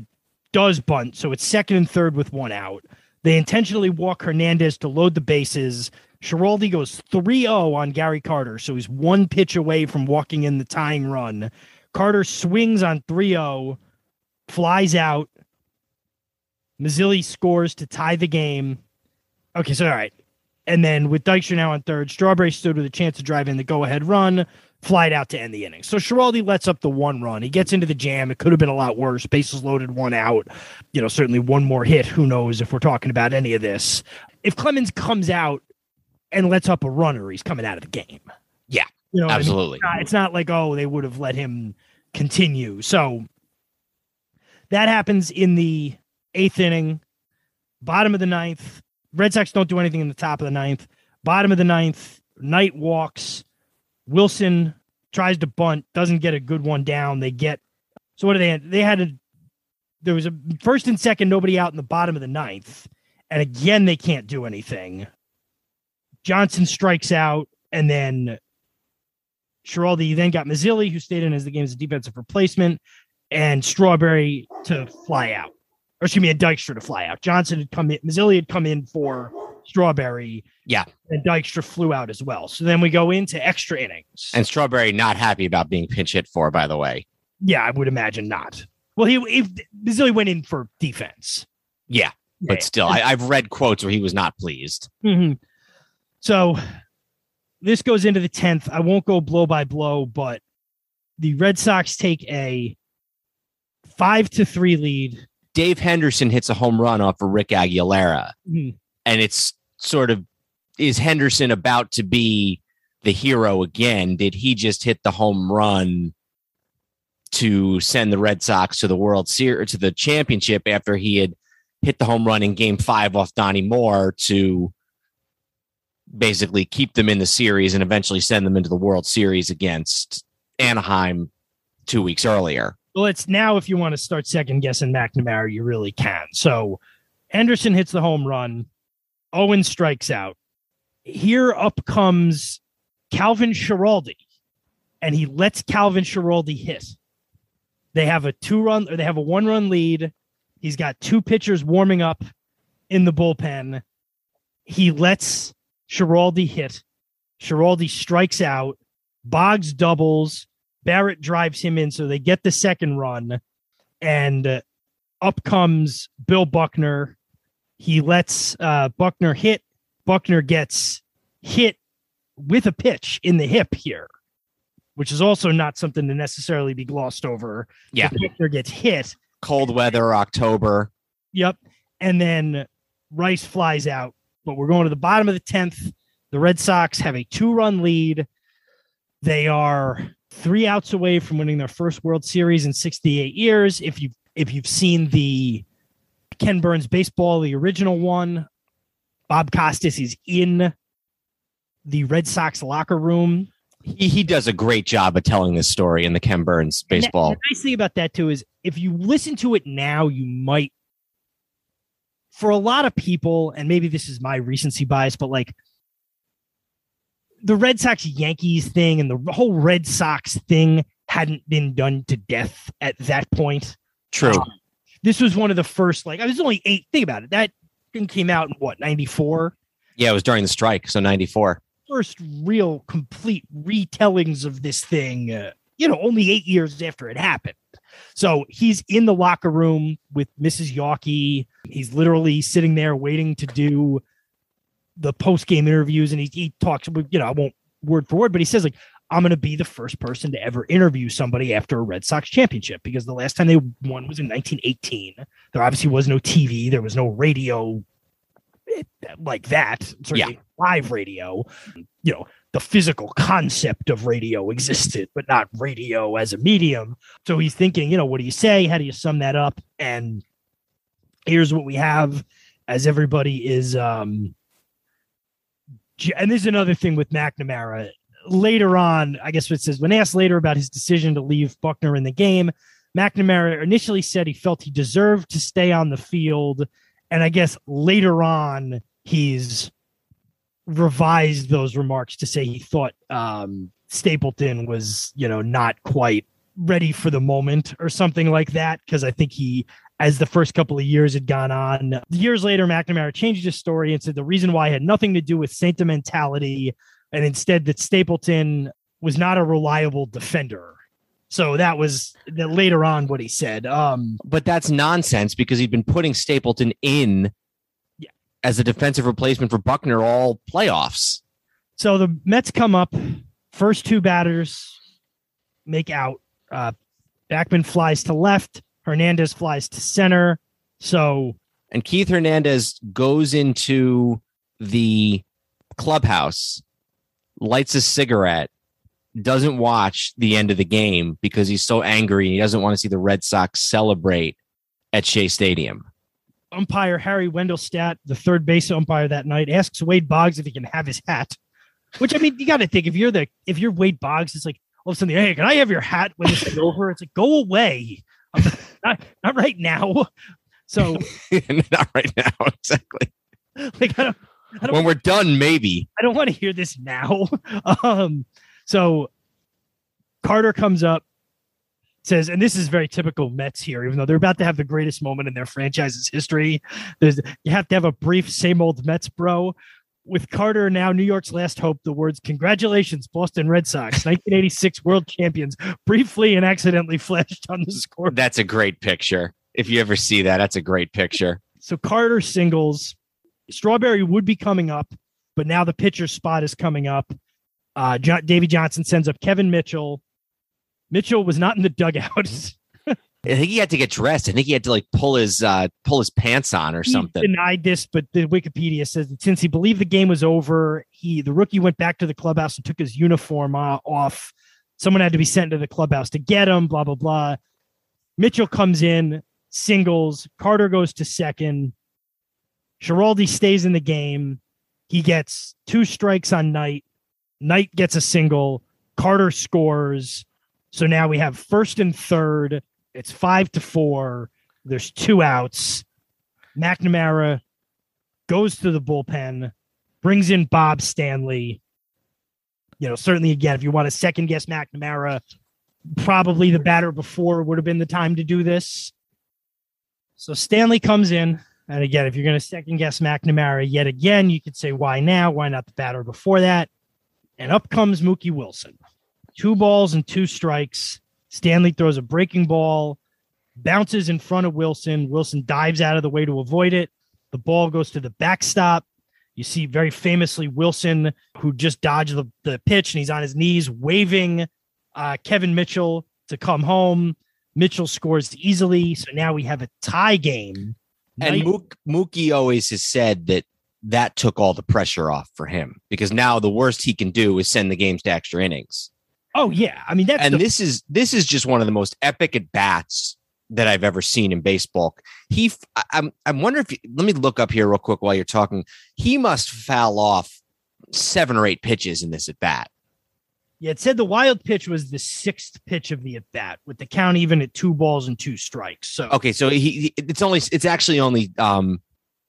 does bunt, so it's second and third with one out. They intentionally walk Hernandez to load the bases. Schiraldi goes 3 0 on Gary Carter, so he's one pitch away from walking in the tying run. Carter swings on 3 0, flies out. Mazzilli scores to tie the game. Okay, so all right. And then with Dykstra now on third, Strawberry stood with a chance to drive in the go ahead run, flied out to end the inning. So Schiraldi lets up the one run. He gets into the jam. It could have been a lot worse. Bases loaded, one out. You know, certainly one more hit. Who knows if we're talking about any of this. If Clemens comes out and lets up a runner, he's coming out of the game. Yeah, You know, what I mean? absolutely. It's not, it's not like, oh, they would have let him continue. So that happens in the eighth inning, bottom of the ninth. Red Sox don't do anything in the top of the ninth. Bottom of the ninth, Knight walks. Wilson tries to bunt, doesn't get a good one down. They get so what do they they had a there was a first and second, nobody out in the bottom of the ninth, and again they can't do anything. Johnson strikes out, and then Schiraldi then got Mazzilli, who stayed in as the game's defensive replacement, and Strawberry to fly out. Or excuse me, and Dykstra to fly out. Johnson had come in, Mazzilli had come in for Strawberry. Yeah. And Dykstra flew out as well. So then we go into extra innings. And Strawberry not happy about being pinch hit for, by the way. yeah, I would imagine not. Well, he if Mazzilli went in for defense. Yeah, Yeah, but still, I, I've read quotes where he was not pleased. hmm So this goes into the 10th. I won't go blow by blow, but the Red Sox take a five to three lead. Dave Henderson hits a home run off of Rick Aguilera, Mhm. and it's sort of is Henderson about to be the hero again? Did he just hit the home run to send the Red Sox to the World Series to the championship after he had hit the home run in Game Five off Donnie Moore to basically keep them in the series and eventually send them into the World Series against Anaheim two weeks earlier? Well, it's now if you want to start second guessing McNamara, you really can. So Anderson hits the home run. Owen strikes out. Here up comes Calvin Schiraldi, and he lets Calvin Schiraldi hit. They have a two run or they have a one run lead. He's got two pitchers warming up in the bullpen. He lets Schiraldi hit. Schiraldi strikes out. Boggs doubles. Barrett drives him in, so they get the second run, and uh, up comes Bill Buckner. He lets uh, Buckner hit. Buckner gets hit with a pitch in the hip here, which is also not something to necessarily be glossed over. Yeah. Pitcher gets hit. Cold weather, October. Yep. And then Rice flies out. But we're going to the bottom of the 10th. The Red Sox have a two run lead. They are three outs away from winning their first World Series in 68 years. If you've if you've seen the Ken Burns baseball, the original one, Bob Costas is in the Red Sox locker room. He he does a great job of telling this story in the Ken Burns baseball. And the nice thing about that too is if you listen to it now, you might for a lot of people, and maybe this is my recency bias, but like the Red Sox Yankees thing and the whole Red Sox thing hadn't been done to death at that point. True. Um, this was one of the first, like I was only eight. Think about it. That thing came out in what, 94? Yeah, it was during the strike, so 94. First real complete retellings of this thing, uh, you know, only eight years after it happened. So he's in the locker room with Mrs. Yawkey. He's literally sitting there waiting to do the post game interviews, and he, he talks. You know, I won't word for word, but he says like, "I'm going to be the first person to ever interview somebody after a Red Sox championship because the last time they won was in 1918. There obviously was no TV, there was no radio like that. Certainly live radio. You know, the physical concept of radio existed, but not radio as a medium. So he's thinking, you know, what do you say? How do you sum that up? And here's what we have as everybody is um and this is another thing with McNamara. Later on, I guess it says when asked later about his decision to leave Buckner in the game, McNamara initially said he felt he deserved to stay on the field. And I guess later on, he's revised those remarks to say he thought um, Stapleton was, you know, not quite ready for the moment or something like that. Because I think he, as the first couple of years had gone on, years later, McNamara changed his story and said the reason why had nothing to do with sentimentality and instead that Stapleton was not a reliable defender. So that was the, later on what he said. Um, but that's nonsense because he'd been putting Stapleton in yeah. as a defensive replacement for Buckner all playoffs. So the Mets come up, first two batters make out. Uh, Backman flies to left, Hernandez flies to center. So and Keith Hernandez goes into the clubhouse, lights a cigarette, doesn't watch the end of the game because he's so angry. And he doesn't want to see the Red Sox celebrate at Shea Stadium. Umpire Harry Wendelstedt, the third base umpire that night, asks Wade Boggs if he can have his hat. Which I mean, you got to think if you're the if you're Wade Boggs, it's like all of a sudden, hey, can I have your hat when this is over? It's like go away, not, not right now. So not right now, exactly. Like I don't, I don't when we're done, maybe. I don't want to hear this now. Um, so Carter comes up, says, and this is very typical Mets here, even though they're about to have the greatest moment in their franchise's history. There's you have to have a brief same old Mets bro. With Carter now New York's last hope, the words "Congratulations, Boston Red Sox, 1986 World Champions," briefly and accidentally flashed on the score. That's a great picture. If you ever see that, that's a great picture. So Carter singles. Strawberry would be coming up, but now the pitcher spot is coming up. Uh, John, Davy Johnson sends up Kevin Mitchell. Mitchell was not in the dugout. I think he had to get dressed. I think he had to like pull his uh pull his pants on or he something. denied this, but the Wikipedia says that since he believed the game was over, he the rookie went back to the clubhouse and took his uniform uh, off. Someone had to be sent to the clubhouse to get him. Blah blah blah. Mitchell comes in, singles. Carter goes to second. Schiraldi stays in the game. He gets two strikes on Knight. Knight gets a single. Carter scores. So now we have first and third. It's five to four. There's two outs. McNamara goes to the bullpen, brings in Bob Stanley. You know, certainly again, if you want to second guess McNamara, probably the batter before would have been the time to do this. So Stanley comes in. And again, if you're going to second guess McNamara yet again, you could say, why now? Why not the batter before that? And up comes Mookie Wilson. Two balls and two strikes. Stanley throws a breaking ball, bounces in front of Wilson. Wilson dives out of the way to avoid it. The ball goes to the backstop. You see very famously Wilson, who just dodged the, the pitch and he's on his knees waving uh, Kevin Mitchell to come home. Mitchell scores easily. So now we have a tie game. And Mook, Mookie always has said that that took all the pressure off for him because now the worst he can do is send the games to extra innings. Oh, yeah. I mean, that's and the this is this is just one of the most epic at bats that I've ever seen in baseball. He, I'm I'm wondering if you, let me look up here real quick while you're talking. He must foul off seven or eight pitches in this at bat. Yeah, it said the wild pitch was the sixth pitch of the at bat, with the count even at two balls and two strikes. So Okay, so he, he it's only it's actually only um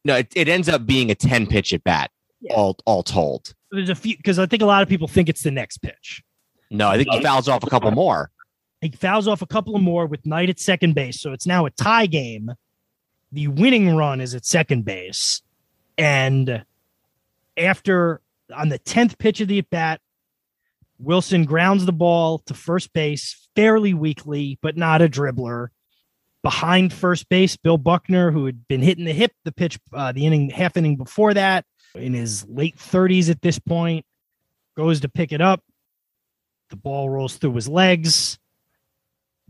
no it, it ends up being a ten pitch at bat Yeah. all all told. there's a few because I think a lot of people think it's the next pitch. No, I think he fouls off a couple more. He fouls off a couple of more with Knight at second base, so it's now a tie game. The winning run is at second base, and after on the tenth pitch of the at bat, Wilson grounds the ball to first base fairly weakly, but not a dribbler. Behind first base, Bill Buckner, who had been hitting the hip the pitch, uh, the inning, half inning before that, in his late 30s at this point, goes to pick it up. The ball rolls through his legs.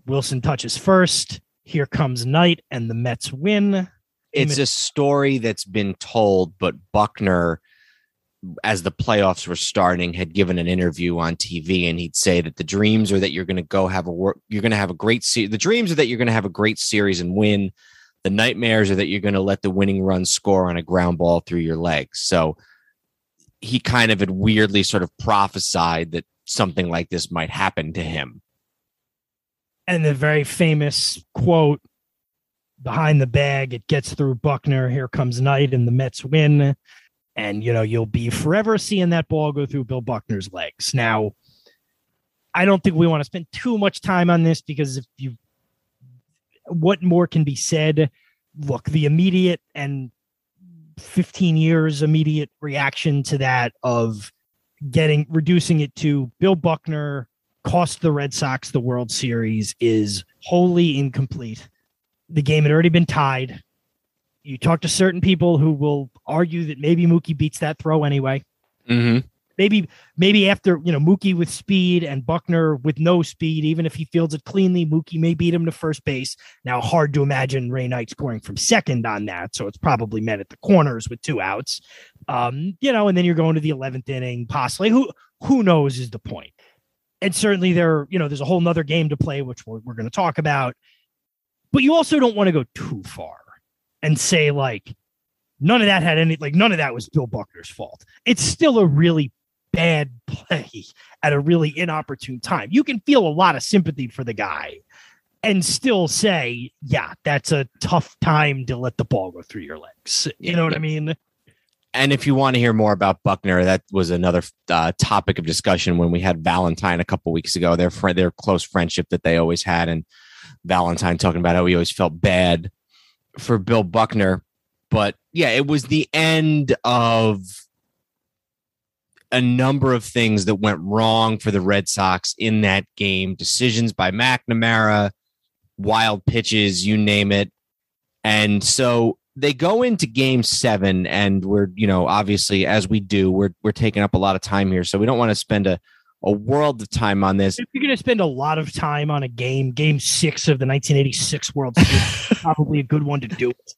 Wilson touches first. Here comes Knight, and the Mets win. It's a story that's been told, but Buckner, as the playoffs were starting, had given an interview on TV, and he'd say that the dreams are that you're going to go have a work, you're going to have a great se- The dreams are that you're going to have a great series and win. The nightmares are that you're going to let the winning run score on a ground ball through your legs. So he kind of had weirdly sort of prophesied that something like this might happen to him. and the very famous quote behind the bag it gets through buckner here comes knight and the mets win And, you know, you'll be forever seeing that ball go through Bill Buckner's legs. Now, I don't think we want to spend too much time on this because if you, what more can be said? Look, the immediate and 15 years immediate reaction to that of getting reducing it to Bill Buckner cost the Red Sox the World Series is wholly incomplete. The game had already been tied. You talk to certain people who will argue that maybe Mookie beats that throw anyway. Mm-hmm. Maybe, maybe after you know Mookie with speed and Buckner with no speed, even if he fields it cleanly, Mookie may beat him to first base. Now, hard to imagine Ray Knight scoring from second on that, so it's probably met at the corners with two outs. Um, you know, and then you're going to the eleventh inning, possibly. Who who knows is the point. point and certainly there, you know, there's a whole nother game to play, which we're, we're going to talk about. But you also don't want to go too far and say like none of that had any like none of that was Bill Buckner's fault. It's still a really bad play at a really inopportune time. You can feel a lot of sympathy for the guy and still say, yeah, that's a tough time to let the ball go through your legs. You know what I mean? And if you want to hear more about Buckner, that was another uh, topic of discussion when we had Valentine a couple weeks ago. Their friend, their close friendship that they always had, and Valentine talking about how he always felt bad for Bill Buckner. But yeah, it was the end of a number of things that went wrong for the Red Sox in that game. Decisions by McNamara, wild pitches, you name it. And so they go into game seven and we're you know obviously as we do we're we're taking up a lot of time here. So we don't want to spend a a world of time on this. If you're going to spend a lot of time on a game game six of the 1986 world series probably a good one to do it.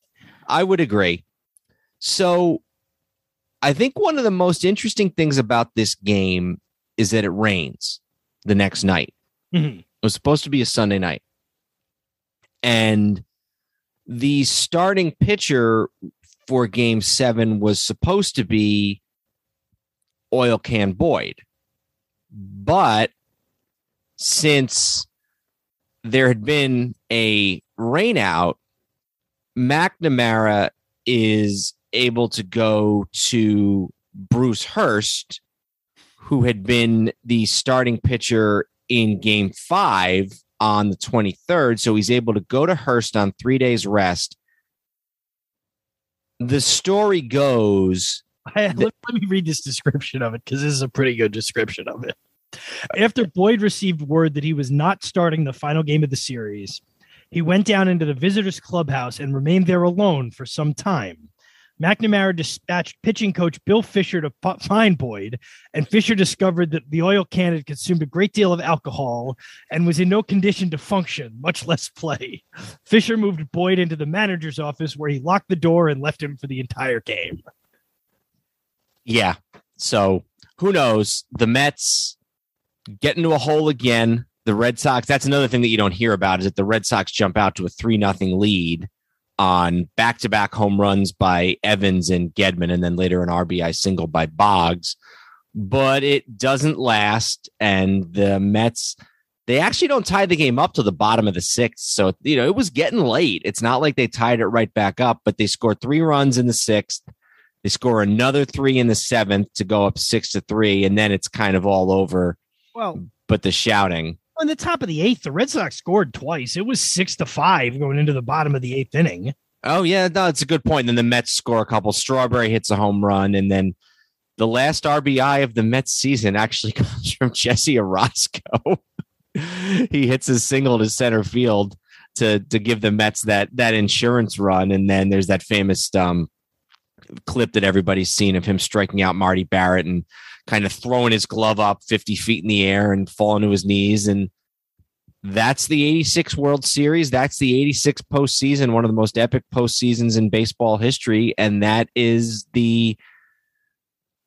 I would agree. So i think one of the most interesting things about this game is that it rains the next night. Mm-hmm. it was supposed to be a sunday night. And the starting pitcher for game seven was supposed to be Oil Can Boyd. But since there had been a rainout, McNamara is able to go to Bruce Hurst, who had been the starting pitcher in game five on the 23rd. So he's able to go to Hurst on three days rest. The story goes. let, let me read this description of it because this is a pretty good description of it. After Boyd received word that he was not starting the final game of the series, he went down into the visitors' clubhouse and remained there alone for some time. McNamara dispatched pitching coach Bill Fisher to find Boyd, and Fisher discovered that the oil can had consumed a great deal of alcohol and was in no condition to function, much less play. Fisher moved Boyd into the manager's office where he locked the door and left him for the entire game. Yeah. So who knows? The Mets get into a hole again. The Red Sox, that's another thing that you don't hear about is that the Red Sox jump out to a 3 nothing lead on back to back home runs by Evans and Gedman, and then later an RBI single by Boggs. But it doesn't last. And the Mets, they actually don't tie the game up to the bottom of the sixth. So, you know, it was getting late. It's not like they tied it right back up, but they scored three runs in the sixth. They score another three in the seventh to go up six to three. And then it's kind of all over. Well, but the shouting on the top of the eighth, the Red Sox scored twice. It was six to five going into the bottom of the eighth inning. Oh yeah, no, a good point. Then the Mets score a couple. Strawberry hits a home run, and then the last RBI of the Mets season actually comes from Jesse Orosco. he hits a single to center field to to give the Mets that that insurance run, and then there's that famous um, clip that everybody's seen of him striking out Marty Barrett and kind of throwing his glove up 50 feet in the air and falling to his knees. And that's the 86 World Series. That's the 86 postseason, one of the most epic postseasons in baseball history. And that is the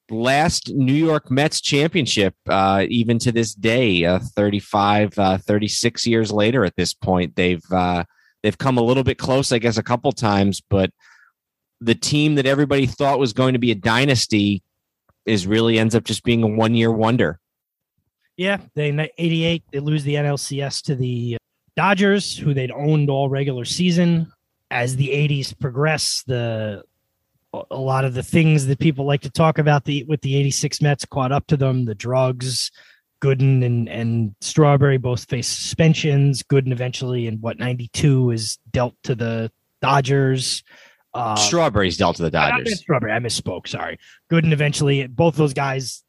last New York Mets championship, uh, even to this day, uh, 35, uh, 36 years later at this point. They've, uh, they've come a little bit close, I guess, a couple times, but the team that everybody thought was going to be a dynasty is really ends up just being a one year wonder. Yeah, they 88 they lose the NLCS to the uh, Dodgers, who they'd owned all regular season. As the 80s progress, the a lot of the things that people like to talk about the with the 86 Mets caught up to them, the drugs, Gooden and and Strawberry both face suspensions. Gooden eventually in what 92 is dealt to the Dodgers. Uh, Strawberry's dealt to the Dodgers. I Strawberry, I misspoke. Sorry. Gooden eventually both those guys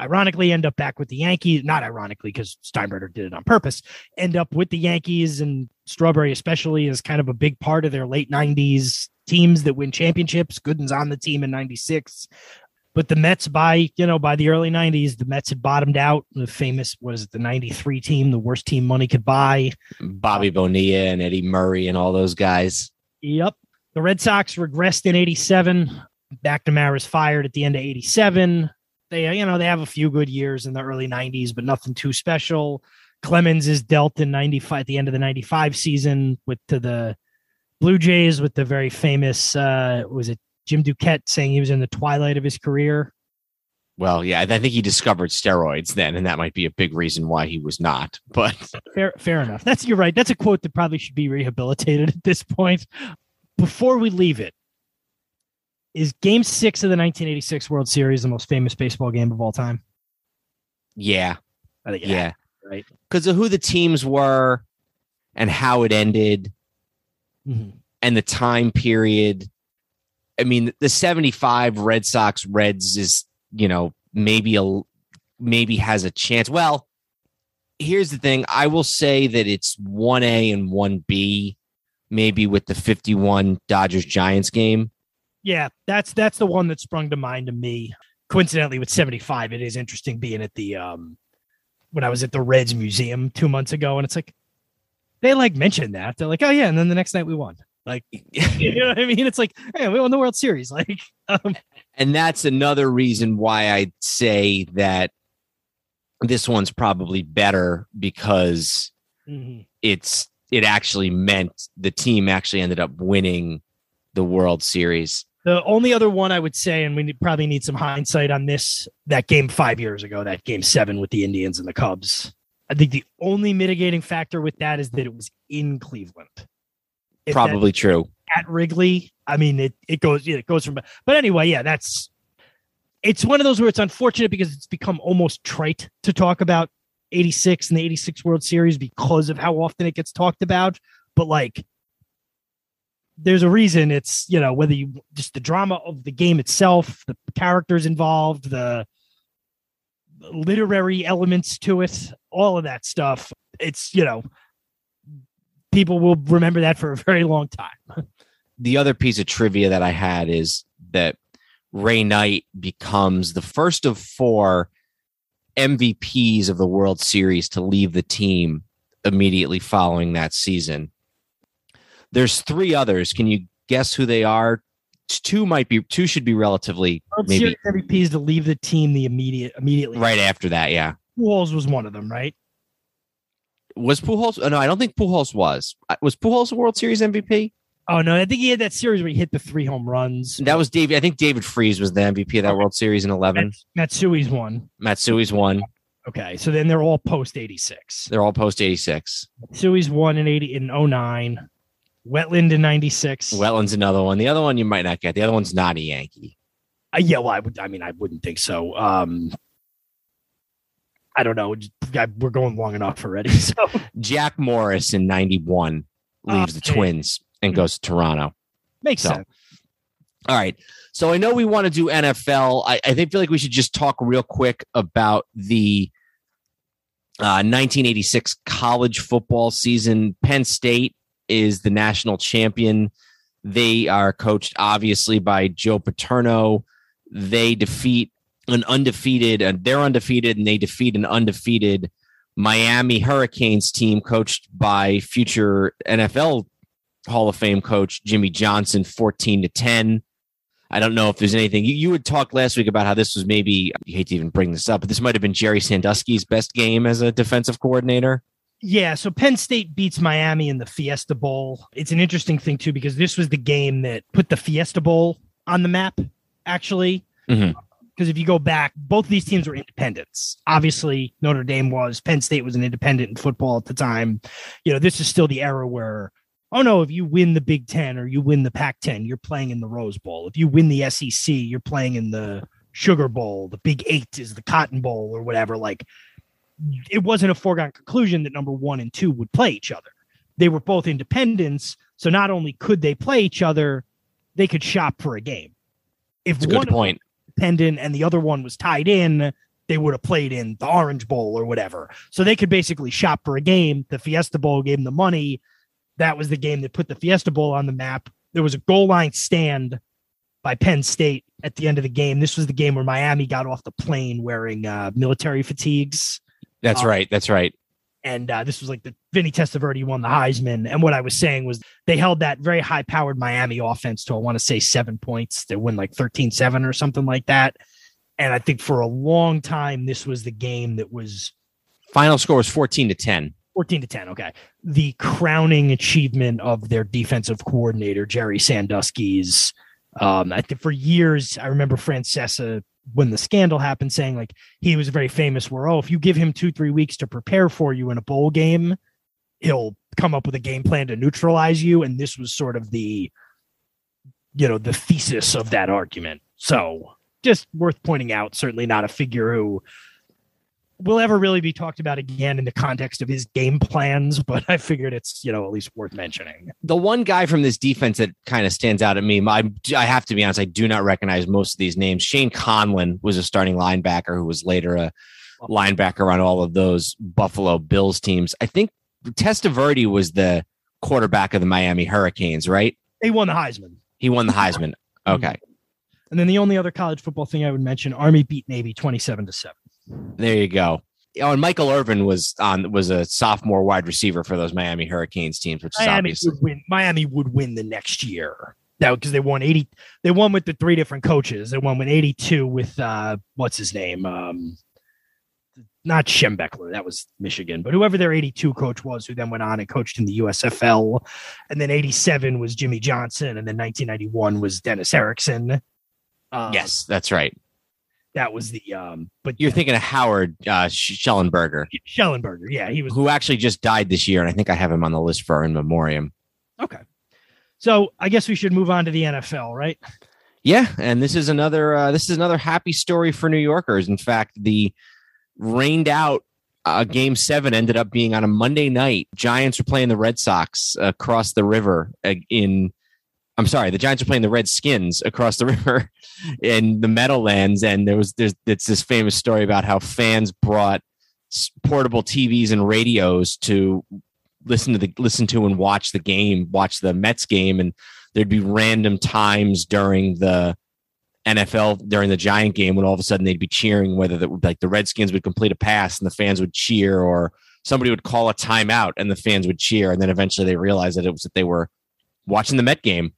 ironically end up back with the Yankees. Not ironically, because Steinbrenner did it on purpose. End up with the Yankees and Strawberry, especially, is kind of a big part of their late '90s teams that win championships. Gooden's on the team in '96, but the Mets by you know by the early '90s, the Mets had bottomed out. The famous was it the '93 team, the worst team money could buy. Bobby Bonilla and Eddie Murray and all those guys. Yep. The Red Sox regressed in '87. McNamara fired at the end of '87 they you know they have a few good years in the early 90s but nothing too special. Clemens is dealt in 95 at the end of the 95 season with to the blue jays with the very famous uh was it jim duquette saying he was in the twilight of his career? Well yeah i think he discovered steroids then and that might be a big reason why he was not but fair fair enough. That's you're right. That's a quote that probably should be rehabilitated at this point before we leave it is game six of the 1986 World Series the most famous baseball game of all time? Yeah. I think yeah. right. Because of who the teams were and how it ended mm-hmm. and the time period. I mean, the 75 Red Sox Reds is, you know, maybe a maybe has a chance. Well, here's the thing. I will say that it's 1A and 1B, maybe with the 51 Dodgers Giants game. Yeah, that's that's the one that sprung to mind to me. Coincidentally, with 75, it is interesting being at the um when I was at the Reds Museum two months ago, and it's like they like mentioned that. They're like, oh yeah, and then the next night we won. Like, you know what I mean? It's like, hey, we won the World Series. Like, um, and that's another reason why I'd say that this one's probably better because mm-hmm. it's it actually meant the team actually ended up winning the World Series. The only other one I would say, and we probably need some hindsight on this, that game five years ago, that game seven with the Indians and the Cubs. I think the only mitigating factor with that is that it was in Cleveland. If probably true. At Wrigley, I mean, it it goes it goes from. But anyway, yeah, that's. It's one of those where it's unfortunate because it's become almost trite to talk about 86 and the 86 World Series because of how often it gets talked about. But like there's a reason it's you know whether you just the drama of the game itself the characters involved the literary elements to it all of that stuff it's you know people will remember that for a very long time the other piece of trivia that i had is that ray knight becomes the first of four mvps of the world series to leave the team immediately following that season there's three others. Can you guess who they are? Two might be two should be relatively World maybe Series MVPs to leave the team the immediate immediately right after that. Yeah, Pujols was one of them, right? Was Pujols? Oh, no, I don't think Pujols was. Uh, was Pujols a World Series MVP? Oh no, I think he had that series where he hit the three home runs. That was David. I think David Freese was the MVP of that okay. World Series in eleven. Matsui's one. Matsui's one. Okay, so then they're all post eighty six. They're all post eighty six. Matsui's one in eighty in 09. Wetteland in '96. Wetteland's another one. The other one you might not get. The other one's not a Yankee. Uh, yeah, well, I would. I mean, I wouldn't think so. Um, I don't know. We're going long enough already. So Jack Morris in '91 leaves uh, the Twins and goes to Toronto. Makes so, sense. All right. So I know we want to do NFL. I, I think feel like we should just talk real quick about the uh, 1986 college football season. Penn State is the national champion. They are coached obviously by Joe Paterno. They defeat an undefeated, and uh, they're undefeated, and they defeat an undefeated Miami Hurricanes team coached by future NFL Hall of Fame coach Jimmy Johnson, 14 to 10. I don't know if there's anything you, you would talk last week about how this was maybe, you hate to even bring this up, but this might have been Jerry Sandusky's best game as a defensive coordinator. Yeah, so Penn State beats Miami in the Fiesta Bowl. It's an interesting thing too because this was the game that put the Fiesta Bowl on the map. Actually, because mm-hmm. if you go back, both of these teams were independents. Obviously, Notre Dame was. Penn State was an independent in football at the time. You know, this is still the era where oh no, if you win the Big Ten or you win the Pac 10, you're playing in the Rose Bowl. If you win the SEC, you're playing in the Sugar Bowl. The Big Eight is the Cotton Bowl or whatever. Like it wasn't a foregone conclusion that number one and two would play each other. They were both independents. So not only could they play each other, they could shop for a game. If That's one point. independent and the other one was tied in, they would have played in the Orange Bowl or whatever. So they could basically shop for a game. The Fiesta Bowl gave them the money. That was the game that put the Fiesta Bowl on the map. There was a goal line stand by Penn State at the end of the game. This was the game where Miami got off the plane wearing uh, military fatigues. That's Uh, right. That's right. And uh, this was like the Vinny Testaverde won the Heisman. And what I was saying was they held that very high powered Miami offense to, I want to say, seven points. They win like 13 7 or something like that. And I think for a long time, this was the game that was Final score was 14 to 10. 14 to 10. Okay. The crowning achievement of their defensive coordinator, Jerry Sandusky's. Um, I think for years, I remember Francesa when the scandal happened saying like he was very famous where, oh, if you give him two, three weeks to prepare for you in a bowl game, he'll come up with a game plan to neutralize you. And this was sort of the, you know, the thesis of that argument. So just worth pointing out, certainly not a figure who will ever really be talked about again in the context of his game plans, but I figured it's, you know, at least worth mentioning. The one guy from this defense that kind of stands out at me, I, I have to be honest, I do not recognize most of these names. Shane Conlan was a starting linebacker who was later a linebacker on all of those Buffalo Bills teams. I think Testaverde was the quarterback of the Miami Hurricanes, right? He won the Heisman. He won the Heisman. Mhm. Okay. And then the only other college football thing I would mention, Army beat Navy 27 to 7. There you go. Oh, and Michael Irvin was on was a sophomore wide receiver for those Miami Hurricanes teams, which is Miami obviously would win. Miami would win the next year. Now, because they won 80, they won with the three different coaches. They won with 82 with uh what's his name? Um not Schembechler, that was Michigan, but whoever their 82 coach was, who then went on and coached in the USFL. And then 87 was Jimmy Johnson, and then 1991 was Dennis Erickson. Uh, yes, that's right. That was the um. But You're thinking of Howard uh, Schnellenberger, Schnellenberger, yeah, he was who actually just died this year, and I think I have him on the list for in memoriam. okay. So I guess we should move on to the NFL, right? Yeah, and this is another uh, this is another happy story for New Yorkers. In fact, the rained out uh, game seven ended up being on a Monday night. Giants were playing the Red Sox across the river uh, in. I'm sorry, the Giants are playing the Redskins across the river in the Meadowlands, and there was there's it's this famous story about how fans brought portable TVs and radios to listen to the listen to and watch the game, watch the Mets game, and there'd be random times during the NFL during the Giant game when all of a sudden they'd be cheering whether the, like the Redskins would complete a pass and the fans would cheer or somebody would call a timeout and the fans would cheer and then eventually they realized that it was that they were watching the Met game.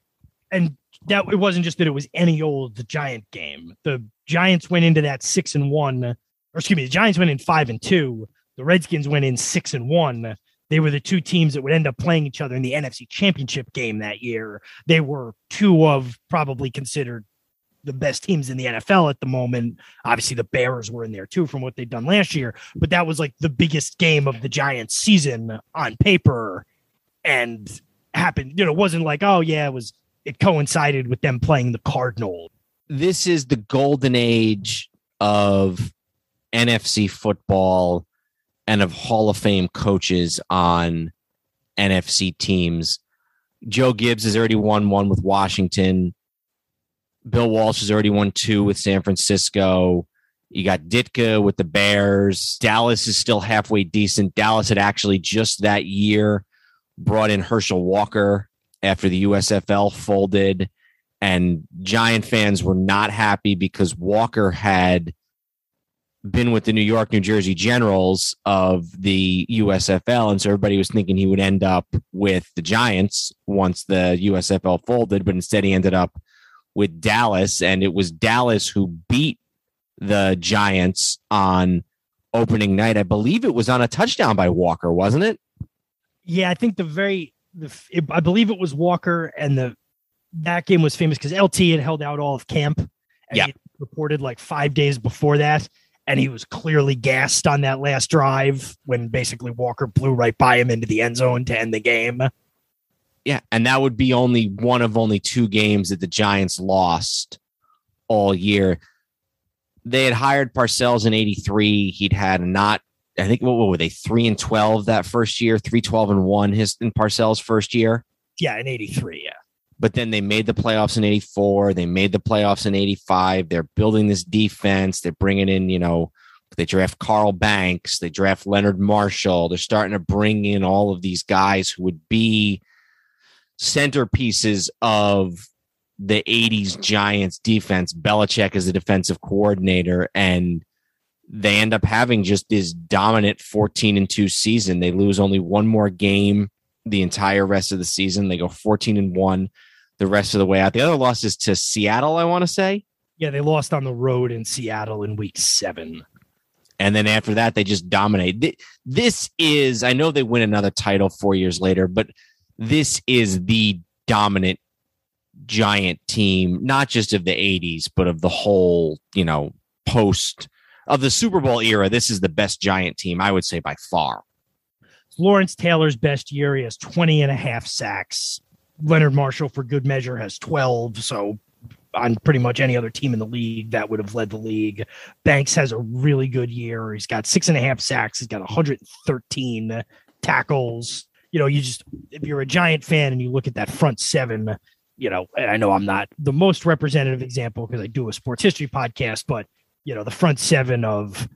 And that it wasn't just that it was any old giant game. The Giants went into that six and one, or excuse me, the Giants went in five and two. The Redskins went in six and one. They were the two teams that would end up playing each other in the NFC Championship game that year. They were two of probably considered the best teams in the NFL at the moment. Obviously, the Bears were in there too from what they'd done last year, but that was like the biggest game of the Giants season on paper and happened. You know, it wasn't like, oh, yeah, it was it coincided with them playing the Cardinals. This is the golden age of NFC football and of Hall of Fame coaches on NFC teams. Joe Gibbs has already won one with Washington. Bill Walsh has already won two with San Francisco. You got Ditka with the Bears. Dallas is still halfway decent. Dallas had actually just that year brought in Herschel Walker after the USFL folded, and Giant fans were not happy because Walker had been with the New York, New Jersey Generals of the USFL. And so everybody was thinking he would end up with the Giants once the USFL folded, but instead he ended up with Dallas. And it was Dallas who beat the Giants on opening night. I believe it was on a touchdown by Walker, wasn't it? Yeah, I think the very, the it, I believe it was Walker, and the that game was famous because LT had held out all of camp. And Yeah. he reported like five days before that, and he was clearly gassed on that last drive when basically Walker blew right by him into the end zone to end the game. Yeah, and that would be only one of only two games that the Giants lost all year. They had hired Parcells in 83. He'd had not I think what, what were they? 3 and 12 that first year, 3 12 and 1 his in Parcells first year. Yeah, in 83, yeah. But then they made the playoffs in 84, they made the playoffs in 85. They're building this defense, they're bringing in, you know, they draft Carl Banks, they draft Leonard Marshall. They're starting to bring in all of these guys who would be centerpieces of the 80s Giants defense. Belichick is the defensive coordinator, and they end up having just this dominant 14 and 2 season. They lose only one more game the entire rest of the season. They go 14 and 1 the rest of the way out. The other loss is to Seattle, I want to say. Yeah, they lost on the road in Seattle in week seven. And then after that, they just dominate. This is, I know they win another title four years later, but this is the dominant giant team, not just of the 80s, but of the whole, you know, post of the Super Bowl era. This is the best giant team, I would say, by far. Lawrence Taylor's best year. He has 20 and a half sacks. Leonard Marshall, for good measure, has 12. So on pretty much any other team in the league that would have led the league. Banks has a really good year. He's got six and a half sacks. He's got 113 tackles. You know, you just if you're a Giant fan and you look at that front seven, you know, I know I'm not the most representative example because I do a sports history podcast, but you know, the front seven of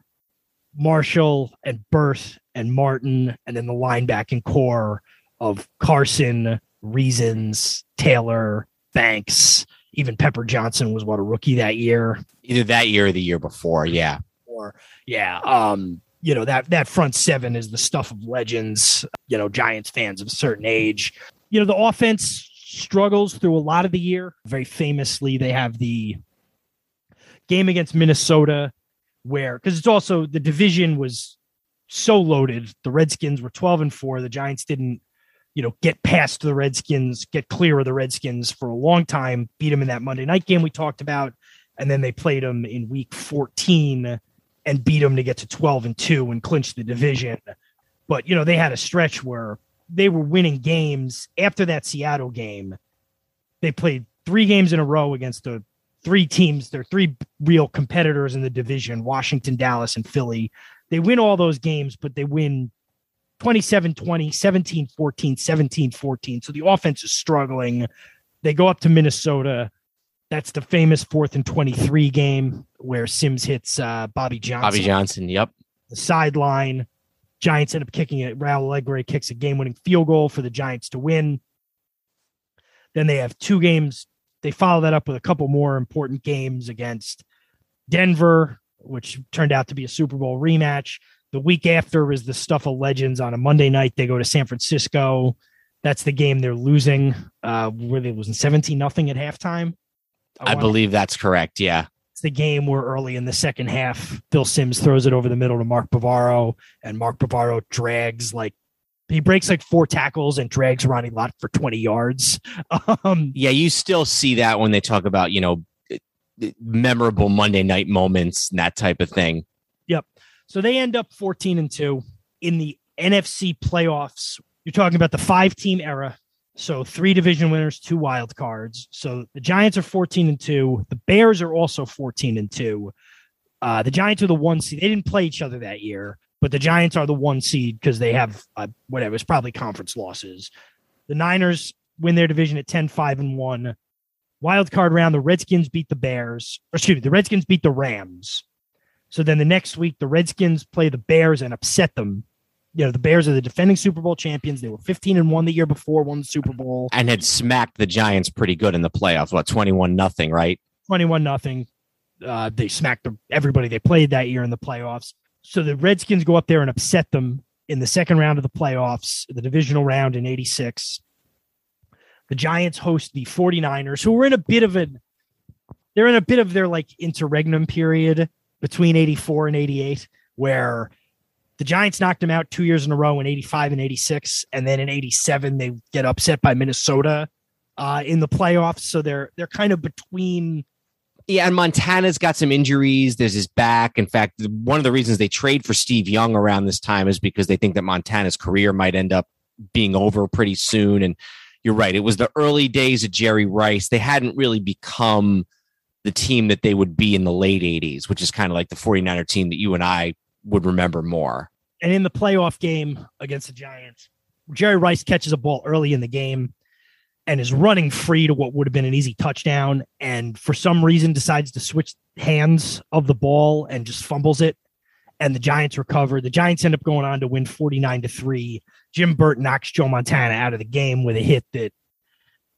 Marshall and Burt and Martin, and then the linebacking corps of Carson, Reasons, Taylor, Banks, even Pepper Johnson was what a rookie that year. Either that year or the year before, yeah. Or yeah, um, you know that that front seven is the stuff of legends. You know, Giants fans of a certain age. You know, the offense struggles through a lot of the year. Very famously, they have the game against Minnesota where because it's also the division was so loaded. The Redskins were 12 and 4. The Giants didn't you know, get past the Redskins, get clear of the Redskins for a long time, beat them in that Monday night game we talked about, and then they played them in week 14 and beat them to get to 12 and 2 and clinch the division. But, you know, they had a stretch where they were winning games after that Seattle game. They played three games in a row against the three teams—they're three real competitors in the division, Washington, Dallas, and Philly. They win all those games, but they win 27 20, 17 14, 17 14. So the offense is struggling. They go up to Minnesota. That's the famous fourth and 23 game where Simms hits uh, Bobby Johnson. Bobby Johnson, yep. The sideline. Giants end up kicking it. Raul Allegre kicks a game winning field goal for the Giants to win. Then they have two games. They follow that up with a couple more important games against Denver, which turned out to be a Super Bowl rematch. The week after is the stuff of legends on a Monday night. They go to San Francisco. That's the game they're losing. Uh, where they losing 17 nothing at halftime. I, I believe that's correct. Yeah. It's the game where early in the second half, Phil Simms throws it over the middle to Mark Bavaro, and Mark Bavaro drags like he breaks like four tackles and drags Ronnie Lott for 20 yards. Um, yeah, you still see that when they talk about, you know, memorable Monday night moments and that type of thing. Yep. So they end up 14 and 2 in the NFC playoffs. You're talking about the five team era. So three division winners, two wild cards. So the Giants are 14 and 2. The Bears are also 14 and 2. Uh, the Giants are the one seed. They didn't play each other that year, but the Giants are the one seed because they have uh, whatever. It's probably conference losses. The Niners win their division at 10 5 and 1. Wild card round, the Redskins beat the Bears. excuse me, the Redskins beat the Rams. So then the next week, the Redskins play the Bears and upset them. You know, the Bears are the defending Super Bowl champions. They were 15 and 1 the year before, won the Super Bowl. And had smacked the Giants pretty good in the playoffs. What, 21 nothing, right? 21 nothing. Uh, they smacked everybody they played that year in the playoffs. So the Redskins go up there and upset them in the second round of the playoffs, the divisional round in 86. The Giants host the 49ers, who were in a bit of an they're in a bit of their like interregnum period between 84 and 88, where the Giants knocked them out two years in a row in 85 and 86. And then in 87, they get upset by Minnesota uh, in the playoffs. So they're they're kind of between. Yeah, and Montana's got some injuries. There's his back. In fact, one of the reasons they trade for Steve Young around this time is because they think that Montana's career might end up being over pretty soon. And you're right. It was the early days of Jerry Rice. They hadn't really become the team that they would be in the late 80s, which is kind of like the 49er team that you and I would remember more. And in the playoff game against the Giants, Jerry Rice catches a ball early in the game and is running free to what would have been an easy touchdown. And for some reason, decides to switch hands of the ball and just fumbles it. And the Giants recover. The Giants end up going on to win 49 to 3. Jim Burt knocks Joe Montana out of the game with a hit that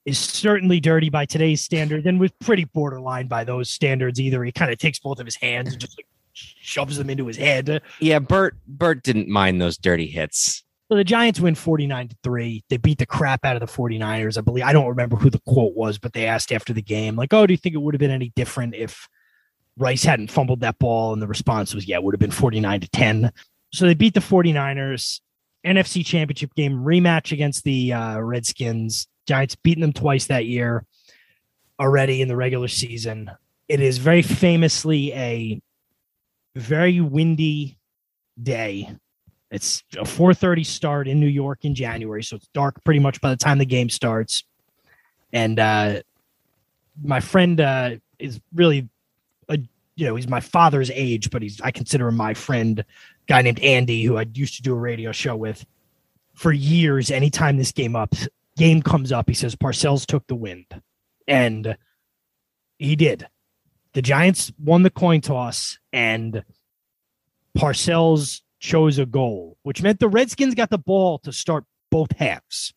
is certainly dirty by today's standards and was pretty borderline by those standards either. He kind of takes both of his hands and just like shoves them into his head. Yeah, Burt Burt didn't mind those dirty hits. So the Giants win 49 to 3. They beat the crap out of the 49ers. I believe I don't remember who the quote was, but they asked after the game, like, oh, do you think it would have been any different if Rice hadn't fumbled that ball? And the response was, yeah, it would have been 49 to 10. So they beat the 49ers. NFC championship game rematch against the uh, Redskins. Giants beating them twice that year already in the regular season. It is very famously a very windy day it's a 4:30 start in New York in January, so it's dark pretty much by the time the game starts. And uh, my friend uh, is really, a, you know, he's my father's age, but he's I consider him my friend. Guy named Andy, who I used to do a radio show with for years. Anytime this game up game comes up, he says Parcells took the wind, and he did. The Giants won the coin toss, and Parcells chose a goal, which meant the Redskins got the ball to start both halves.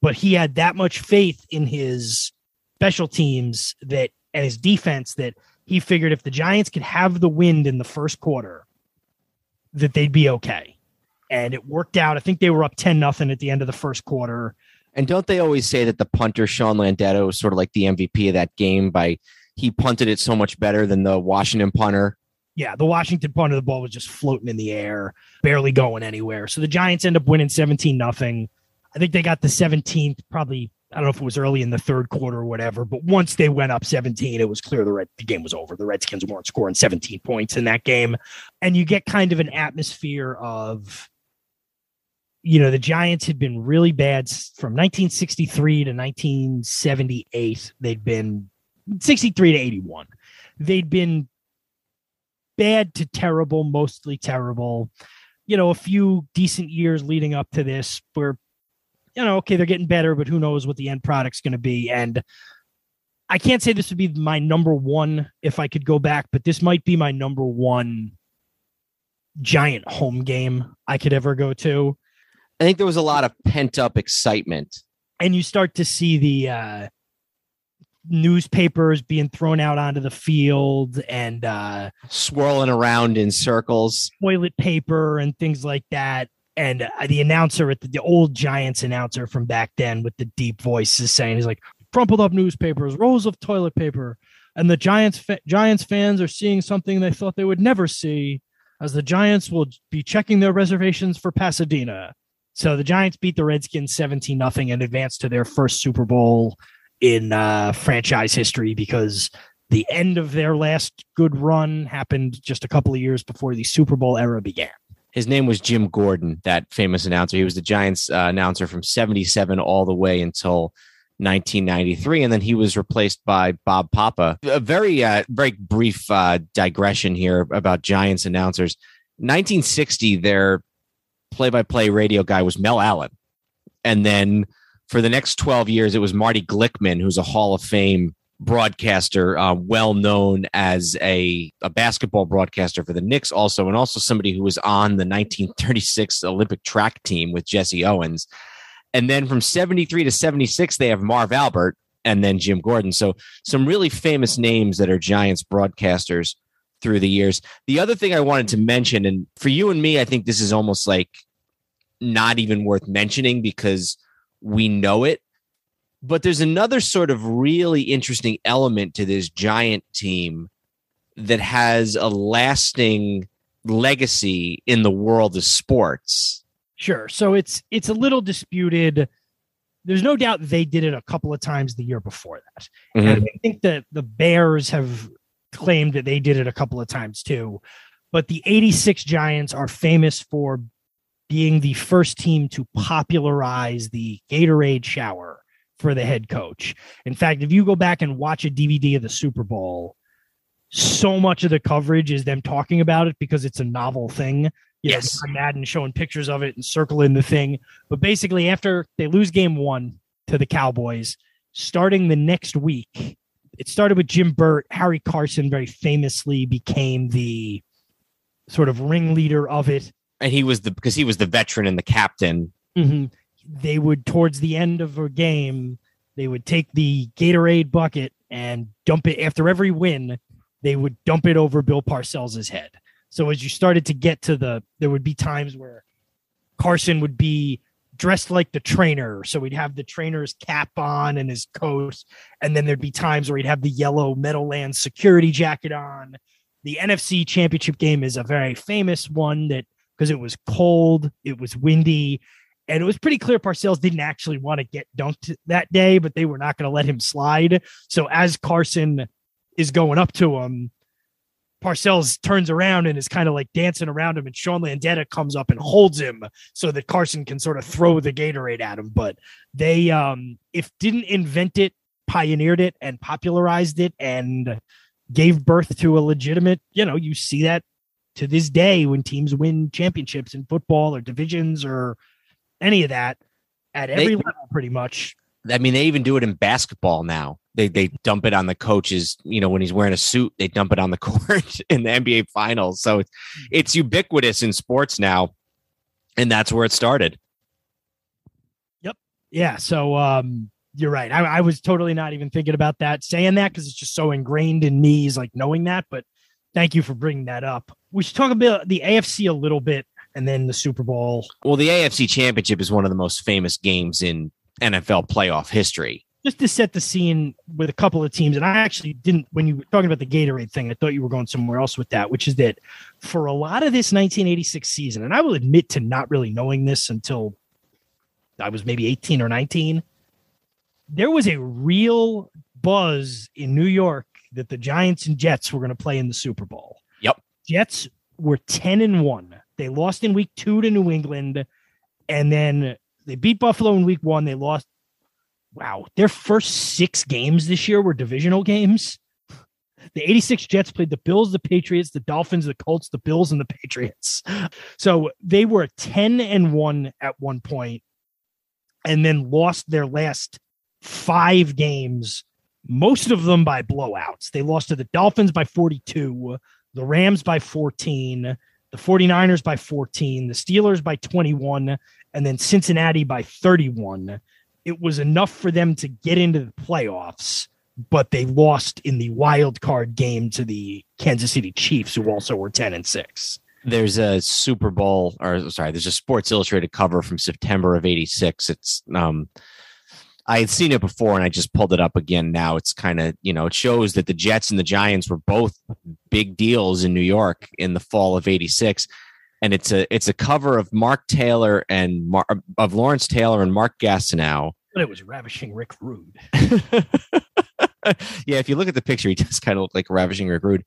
But he had that much faith in his special teams that and his defense that he figured if the Giants could have the wind in the first quarter, that they'd be okay. And it worked out. I think they were up 10 nothing at the end of the first quarter. And don't they always say that the punter Sean Landeta was sort of like the MVP of that game by he punted it so much better than the Washington punter? Yeah, the Washington punt of the ball was just floating in the air, barely going anywhere. So the Giants end up winning 17 nothing. I think they got the 17th probably I don't know if it was early in the third quarter or whatever, but once they went up 17, it was clear the Red, the game was over. The Redskins weren't scoring 17 points in that game. And you get kind of an atmosphere of you know, the Giants had been really bad from 1963 to 1978. They'd been 63 to 81. They'd been bad to terrible, mostly terrible. You know, a few decent years leading up to this where, you know, okay, they're getting better, but who knows what the end product's going to be. And I can't say this would be my number one if I could go back, but this might be my number one giant home game I could ever go to. I think there was a lot of pent up excitement. And you start to see the, uh, newspapers being thrown out onto the field and uh, swirling around in circles, toilet paper and things like that. And uh, the announcer at the, the, old Giants announcer from back then with the deep voice is saying, he's like, crumpled up newspapers, rolls of toilet paper. And the Giants fa- Giants fans are seeing something they thought they would never see as the Giants will be checking their reservations for Pasadena. So the Giants beat the Redskins 17 nothing and advance to their first Super Bowl in uh, franchise history because the end of their last good run happened just a couple of years before the Super Bowl era began. His name was Jim Gordon, that famous announcer. He was the Giants uh, announcer from 77 all the way until 1993 and then he was replaced by Bob Papa. A very uh, very brief uh, digression here about Giants announcers. 1960 their play-by-play radio guy was Mel Allen. And then for the next 12 years, it was Marty Glickman, who's a Hall of Fame broadcaster, uh, well known as a, a basketball broadcaster for the Knicks, also, and also somebody who was on the 1936 Olympic track team with Jesse Owens. And then from 73 to 76, they have Marv Albert and then Jim Gordon. So, some really famous names that are Giants broadcasters through the years. The other thing I wanted to mention, and for you and me, I think this is almost like not even worth mentioning because we know it. But there's another sort of really interesting element to this giant team that has a lasting legacy in the world of sports. Sure. So it's it's a little disputed. There's no doubt they did it a couple of times the year before that. Mm-hmm. And I think that the Bears have claimed that they did it a couple of times too. But the 86 Giants are famous for being the first team to popularize the Gatorade shower for the head coach. In fact, if you go back and watch a DVD of the Super Bowl, so much of the coverage is them talking about it because it's a novel thing. You Yes. know, Madden showing pictures of it and circling the thing. But basically, after they lose game one to the Cowboys, starting the next week, it started with Jim Burt. Harry Carson very famously became the sort of ringleader of it. And he was the because he was the veteran and the captain. Mhm. They would, towards the end of a game, they would take the Gatorade bucket and dump it after every win. They would dump it over Bill Parcells' head. So as you started to get to the, there would be times where Carson would be dressed like the trainer. So he'd have the trainer's cap on and his coat. And then there'd be times where he'd have the yellow Meadowlands security jacket on. The NFC championship game is a very famous one that because it was cold, it was windy, and it was pretty clear Parcells didn't actually want to get dunked that day, but they were not going to let him slide. So as Carson is going up to him, Parcells turns around and is kind of like dancing around him, and Sean Landeta comes up and holds him so that Carson can sort of throw the Gatorade at him. But they, um, if didn't invent it, pioneered it and popularized it and gave birth to a legitimate, you know, you see that to this day when teams win championships in football or divisions or any of that at every They- level, pretty much. I mean, they even do it in basketball now. They they dump it on the coaches. You know, when he's wearing a suit, they dump it on the court in the NBA finals. So it's it's ubiquitous in sports now, and that's where it started. Yep yeah. So um, you're right. I, I was totally not even thinking about that, saying that because it's just so ingrained in me, is like knowing that. But thank you for bringing that up. We should talk about the AFC a little bit and then the Super Bowl. Well, the AFC Championship is one of the most famous games in NFL playoff history. just to set the scene with a couple of teams, and I actually didn't when you were talking about the Gatorade thing, I thought you were going somewhere else with that, which is that for a lot of this 1986 season, and I will admit to not really knowing this until I was maybe 18 or 19, there was a real buzz in New York that the Giants and Jets were going to play in the Super Bowl. Jets were 10 and 1. They lost in week 2 to New England and then they beat Buffalo in week 1. They lost wow, their first six games this year were divisional games. The 86 Jets played the Bills, the Patriots, the Dolphins, the Colts, the Bills, and the Patriots. So they were 10 and 1 at one point and then lost their last five games, most of them by blowouts. They lost to the Dolphins by 42, the Rams by 14, the 49ers by 14, the Steelers by 21, and then Cincinnati by 31 it was enough for them to get into the playoffs, but they lost in the wild card game to the Kansas City Chiefs, who also were 10 and 6. There's a Super Bowl, or sorry, there's a Sports Illustrated cover from September of '86. It's um, I had seen it before, and I just pulled it up again. Now it's kind of you know it shows that the Jets and the Giants were both big deals in New York in the fall of '86. And it's a it's a cover of Mark Taylor and Mar- of Lawrence Taylor and Mark Gastineau But it was ravishing Rick Rude. yeah, if you look at the picture, he does kind of look like ravishing Rick Rude.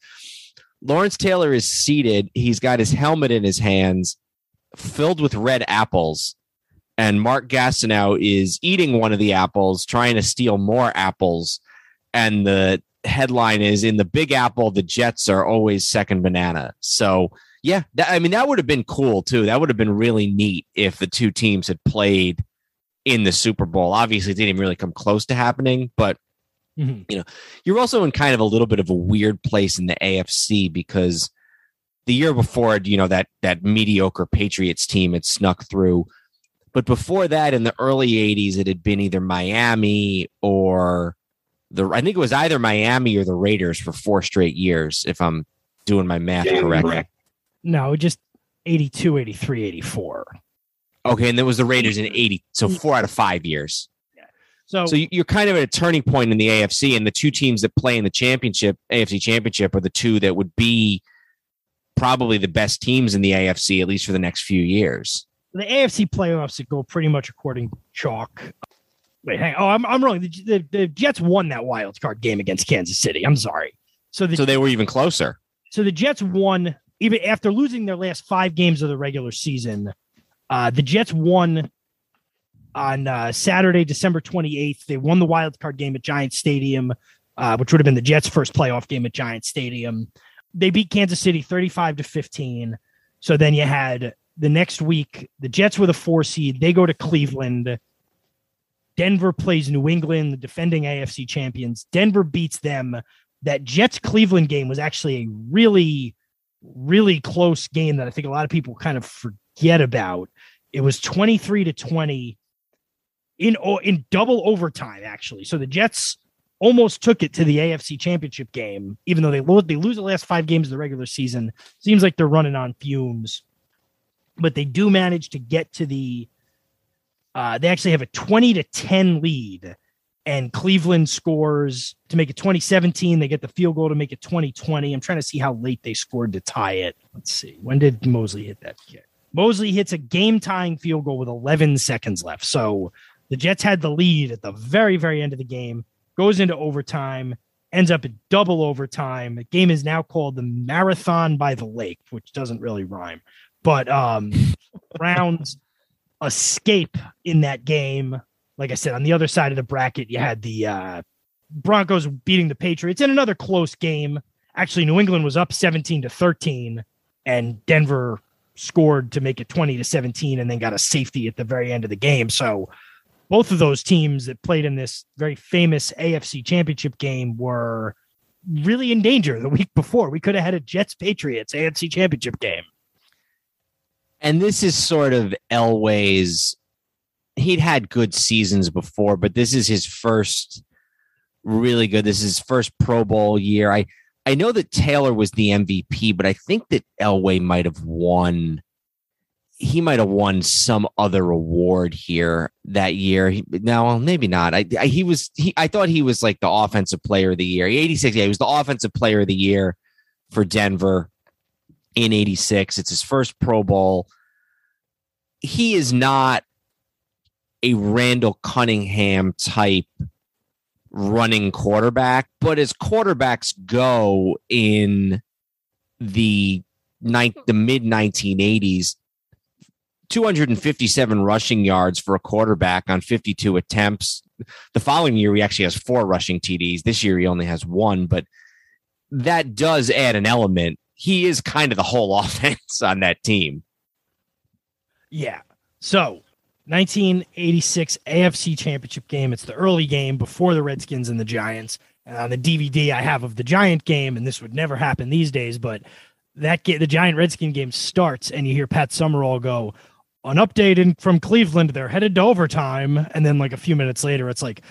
Lawrence Taylor is seated. He's got his helmet in his hands, filled with red apples. And Mark Gastineau is eating one of the apples, trying to steal more apples. And the headline is In the Big Apple, the Jets are always second banana. So, yeah, that, I mean, that would have been cool too. That would have been really neat if the two teams had played in the Super Bowl. Obviously, it didn't even really come close to happening, but Mhm. You know, you're also in kind of a little bit of a weird place in the AFC because the year before, you know, that that mediocre Patriots team had snuck through. But before that, in the early 80s, it had been either Miami or the I think it was either Miami or the Raiders for four straight years, if I'm doing my math Yeah, correct. correct. No, just 82, 83, 84. Okay, and there was the Raiders in 80, so four out of five years. So, So you- you're kind of at a turning point in the AFC, and the two teams that play in the championship, AFC championship, are the two that would be probably the best teams in the AFC, at least for the next few years. The AFC playoffs that go pretty much according to chalk. Wait, hang Oh, I'm, I'm wrong. The, the, the Jets won that wild card game against Kansas City. I'm sorry. So the So they were even closer. so the Jets won even after losing their last five games of the regular season. Uh, the Jets won on uh, Saturday, December 28th. They won the wild card game at Giant Stadium, uh, which would have been the Jets' first playoff game at Giant Stadium. They beat Kansas City 35 to 15. So then you had the next week, the Jets were the four seed. They go to Cleveland. Denver plays New England, the defending AFC champions. Denver beats them. That Jets Cleveland game was actually a really, really close game that I think a lot of people kind of forget about. It was 23 to 20 in in double overtime, actually. So the Jets almost took it to the AFC championship game, even though they, they lose the last five games of the regular season. Seems like they're running on fumes. But they do manage to get to the uh, they actually have a 20 to 10 lead, and Cleveland scores to make it 2017. They get the field goal to make it 2020. I'm trying to see how late they scored to tie it. Let's see. When did Moseley hit that kick? Moseley hits a game tying field goal with 11 seconds left. So the Jets had the lead at the very, very end of the game, goes into overtime, ends up at double overtime. The game is now called the Marathon by the Lake, which doesn't really rhyme. But um Browns escape in that game. Like I said, on the other side of the bracket, you had the uh, Broncos beating the Patriots in another close game. Actually, New England was up 17 to 13, and Denver scored to make it 20 to 17 and then got a safety at the very end of the game. So both of those teams that played in this very famous AFC championship game were really in danger the week before. We could have had a Jets Patriots AFC championship game and this is sort of Elway's. He'd had good seasons before, but this is his first really good. This is his first Pro Bowl year. I I know that Taylor was the MVP, but I think that Elway might have won. He might have won some other award here that year. Now, no, maybe not. I, I, he was. He, I thought he was like the offensive player of the year. Eighty six. Yeah, he was the offensive player of the year for Denver in 86. It's his first Pro Bowl. He is not a Randall Cunningham type running quarterback, but as quarterbacks go in the ninth, the mid 1980s, 257 rushing yards for a quarterback on 52 attempts. The following year, he actually has four rushing TDs. This year, he only has one, but that does add an element he is kind of the whole offense on that team. Yeah. So 1986 AFC Championship game. It's the early game before the Redskins and the Giants. And on the DVD I have of the Giant game, and this would never happen these days, but that get the Giant Redskin game starts, and you hear Pat Summerall go, "An update in, from Cleveland. They're headed to overtime." And then like a few minutes later, it's like,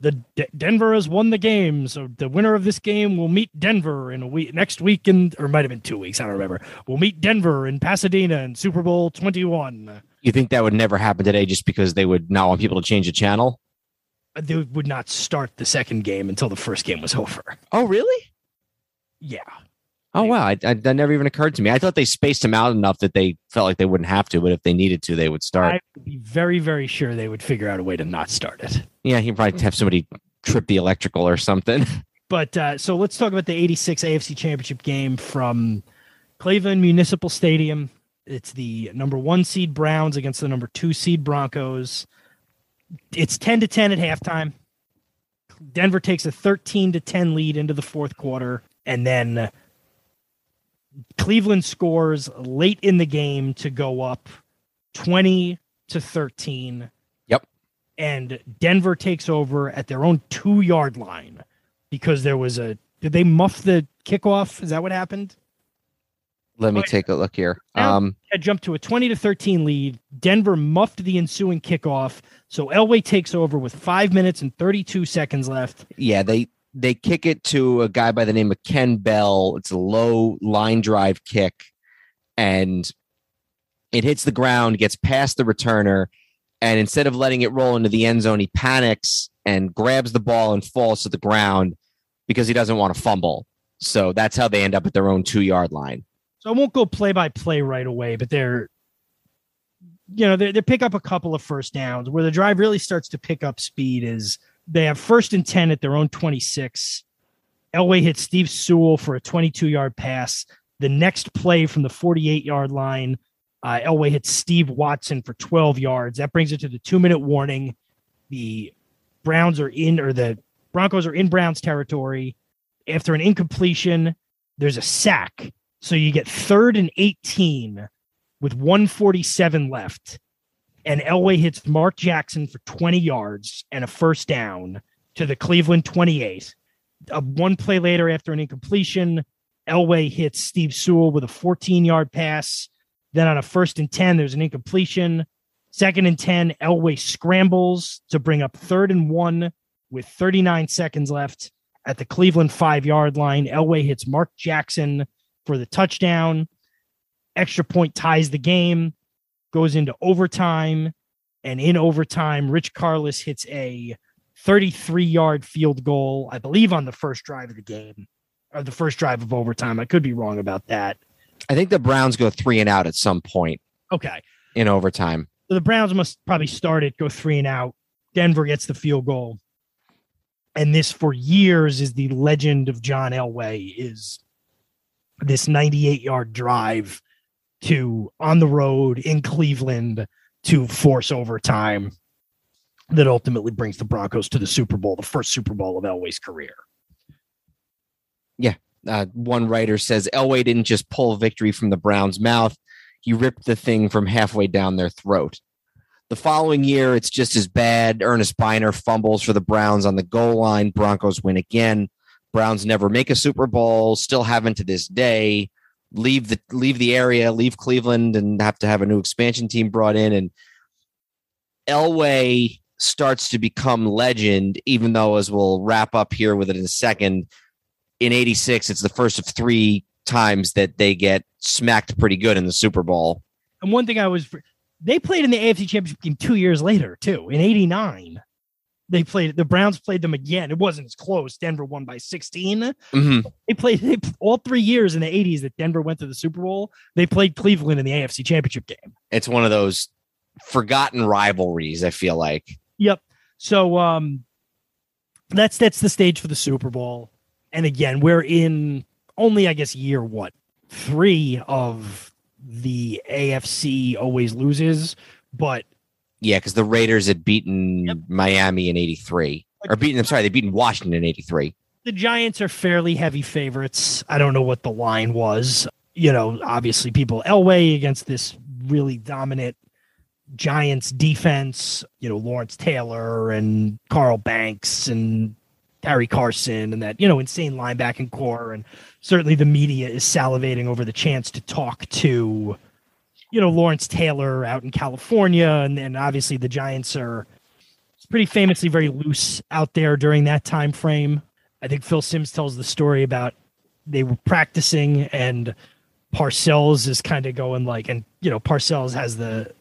the D- Denver has won the game, so the winner of this game will meet Denver in a week next week, in, or it might have been two weeks. I don't remember. We'll meet Denver in Pasadena in Super Bowl twenty one. You think that would never happen today, just because they would not want people to change the channel? Uh, they would not start the second game until the first game was over. Oh, really? Yeah. Oh wow, I, I, that never even occurred to me. I thought they spaced them out enough that they felt like they wouldn't have to, but if they needed to, they would start. I would be very, very sure they would figure out a way to not start it. Yeah, he'd probably have somebody trip the electrical or something. But uh, so let's talk about the '86 AFC Championship game from Cleveland Municipal Stadium. It's the number one seed Browns against the number two seed Broncos. It's 10 to 10 at halftime. Denver takes a 13 to 10 lead into the fourth quarter, and then Cleveland scores late in the game to go up 20 to 13. Yep. And Denver takes over at their own two yard line because there was a. Did they muff the kickoff? Is that what happened? Let me take a look here. Um, had jumped to a 20 to 13 lead. Denver muffed the ensuing kickoff. So Elway takes over with five minutes and 32 seconds left. Yeah, they they kick it to a guy by the name of Ken Bell. It's a low line drive kick, and it hits the ground, gets past the returner, and instead of letting it roll into the end zone, he panics and grabs the ball and falls to the ground because he doesn't want to fumble. So that's how they end up at their own two yard line. So I won't go play by play right away, but they're you know they, they pick up a couple of first downs where the drive really starts to pick up speed is they have first and 10 at their own 26. Elway hits Steve Sewell for a 22 yard pass. The next play from the 48 yard line, Uh, Elway hits Steve Watson for 12 yards. That brings it to the two minute warning. The Browns are in, or the Broncos are in Browns territory. After an incompletion, there's a sack. So you get third and 18 with 147 left. And Elway hits Mark Jackson for 20 yards and a first down to the Cleveland 28. Uh, one play later, after an incompletion, Elway hits Steve Sewell with a 14 yard pass. Then on a first and 10, there's an incompletion. Second and 10, Elway scrambles to bring up third and one with 39 seconds left at the Cleveland five yard line. Elway hits Mark Jackson for the touchdown. Extra point ties the game, goes into overtime. And in overtime, Rich Karlis hits a 33 yard field goal, I believe, on the first drive of the game or the first drive of overtime. I could be wrong about that. I think the Browns go three and out at some point Okay. in overtime. So the Browns must probably start it, go three and out. Denver gets the field goal. And this for years is the legend of John Elway is this 98 yard drive to on the road in Cleveland to force overtime that ultimately brings the Broncos to the Super Bowl, the first Super Bowl of Elway's career. Uh, one writer says Elway didn't just pull victory from the Browns' mouth, he ripped the thing from halfway down their throat. The following year, it's just as bad. Earnest Byner fumbles for the Browns on the goal line. Broncos win again. Browns never make a Super Bowl, still haven't to this day. Leave the leave the area, leave Cleveland, and have to have a new expansion team brought in. And Elway starts to become legend, even though, as we'll wrap up here with it in a second, in 86, it's the first of three times that they get smacked pretty good in the Super Bowl. And one thing I was, they played in the AFC Championship game two years later too. In '89, they played. The Browns played them again. It wasn't as close. Denver won by 16. Mhm. They played they, all three years in the '80s that Denver went to the Super Bowl. They played Cleveland in the AFC Championship game. It's one of those forgotten rivalries, I feel like. Yep. So um, that's that's the stage for the Super Bowl. And again, we're in only, I guess, year what three of the AFC always loses, but Yeah, because the Raiders had beaten Yep. Miami in 83. Or beaten, I'm sorry, they beaten Washington in 83. the Giants are fairly heavy favorites. I don't know what the line was. You know, obviously, people Elway against this really dominant Giants defense. You know, Lawrence Taylor and Carl Banks and Harry Carson and that you know insane linebacking corps, and certainly the media is salivating over the chance to talk to you know Lawrence Taylor out in California, and then obviously the Giants are pretty famously very loose out there during that time frame. I think Phil Simms tells the story about they were practicing and Parcells is kind of going like, and you know, Parcells has the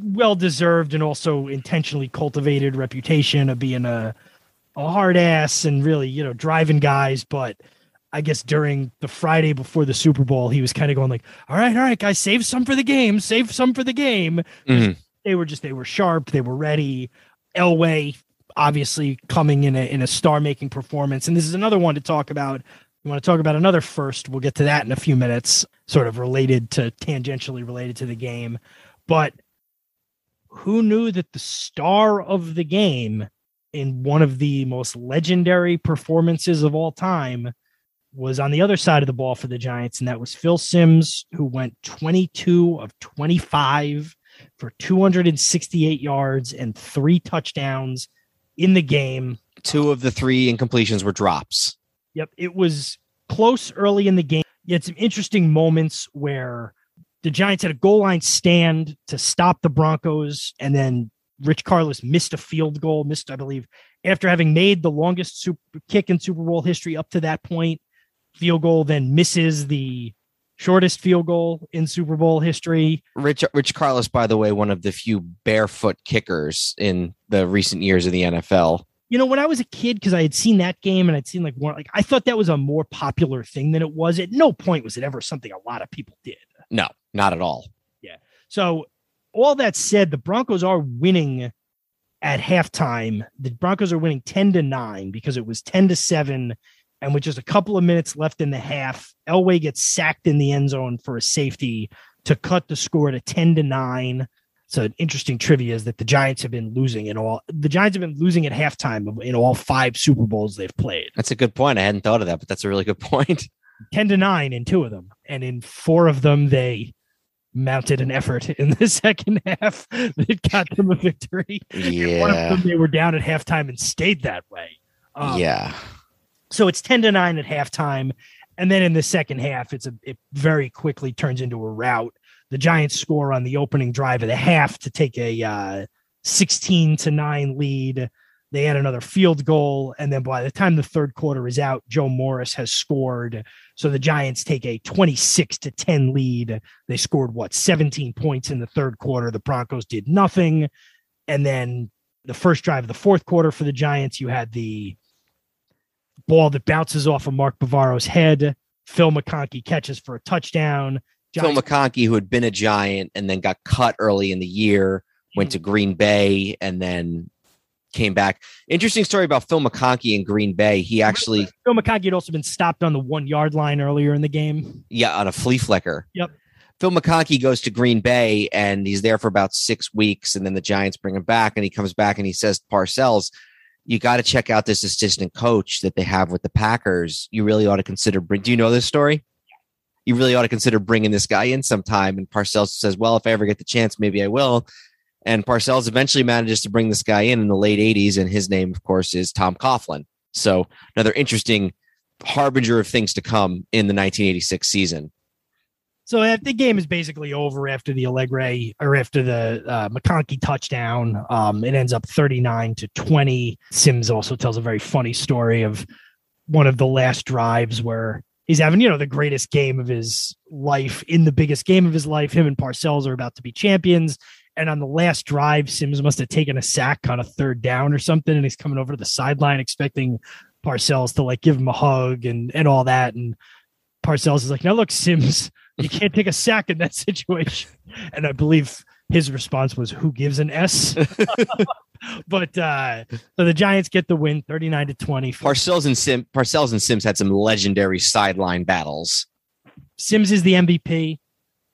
well deserved and also intentionally cultivated reputation of being a a hard ass and really, you know, driving guys, but I guess during the Friday before the Super Bowl, he was kind of going like, "All right, all right, guys, save some for the game, save some for the game." Mhm. They were just they were sharp, they were ready. Elway obviously coming in a in a star making performance, and this is another one to talk about. You want to talk about another first? We'll get to that in a few minutes, sort of related to tangentially related to the game, but who knew that the star of the game in one of the most legendary performances of all time was on the other side of the ball for the Giants, and that was Phil Simms, who went 22 of 25 for 268 yards and three touchdowns in the game. Two of the three incompletions were drops. Yep, it was close early in the game. You had some interesting moments where the Giants had a goal line stand to stop the Broncos, and then Rich Karlis missed a field goal, missed, I believe, after having made the longest super kick in Super Bowl history up to that point. Field goal then misses the shortest field goal in Super Bowl history. Rich Rich Karlis, by the way, one of the few barefoot kickers in the recent years of the NFL. You know, when I was a kid, because I had seen that game and I'd seen like one, like I thought that was a more popular thing than it was. At no point was it ever something a lot of people did. No, not at all. Yeah. So, all that said, the Broncos are winning at halftime. The Broncos are winning 10 to 9 because it was 10 to 7. And with just a couple of minutes left in the half, Elway gets sacked in the end zone for a safety to cut the score to 10 to 9. So an interesting trivia is that the Giants have been losing in all the Giants have been losing at halftime in all five Super Bowls they've played. That's a good point. I hadn't thought of that, but that's a really good point. 10 to 9 in two of them. And in four of them, they mounted an effort in the second half that got them a victory. Yeah. One of them, they were down at halftime and stayed that way. Um, yeah. So it's 10 to 9 at halftime. And then in the second half, it's a it very quickly turns into a rout. The Giants score on the opening drive of the half to take a uh, 16 to 9 lead. They had another field goal. And then by the time the third quarter is out, Joe Morris has scored. So the Giants take a 26 to 10 lead. They scored what 17 points in the third quarter. The Broncos did nothing. And then the first drive of the fourth quarter for the Giants, you had the ball that bounces off of Mark Bavaro's head. Phil McConkey catches for a touchdown. Phil McConkey, who had been a Giant and then got cut early in the year, went hmm. to Green Bay and then came back. Interesting story about Phil McConkey in Green Bay. He actually Phil McConkey had also been stopped on the one yard line earlier in the game. Yeah, on a flea flicker. Yep. Phil McConkey goes to Green Bay and he's there for about six weeks, and then the Giants bring him back, and he comes back and he says to Parcells, "You got to check out this assistant coach that they have with the Packers. You really ought to consider. Bring, do you know this story? You really ought to consider bringing this guy in sometime." And Parcells says, "Well, if I ever get the chance, maybe I will." And Parcells eventually manages to bring this guy in in the late '80s, and his name, of course, is Tom Coughlin. So another interesting harbinger of things to come in the 1986 season. So uh, the game is basically over after the Allegre or after the uh, McConkey touchdown. Um, it ends up 39 to 20. Simms also tells a very funny story of one of the last drives where he's having, you know, the greatest game of his life in the biggest game of his life. Him and Parcells are about to be champions. And on the last drive, Simms must have taken a sack on a third down or something. And he's coming over to the sideline expecting Parcells to like give him a hug and, and all that. And Parcells is like, now look, Simms, you can't take a sack in that situation. And I believe his response was, "Who gives an S?" but uh, so the Giants get the win, thirty-nine to twenty. Parcells and Sim Parcells and Simms had some legendary sideline battles. Simms is the MVP.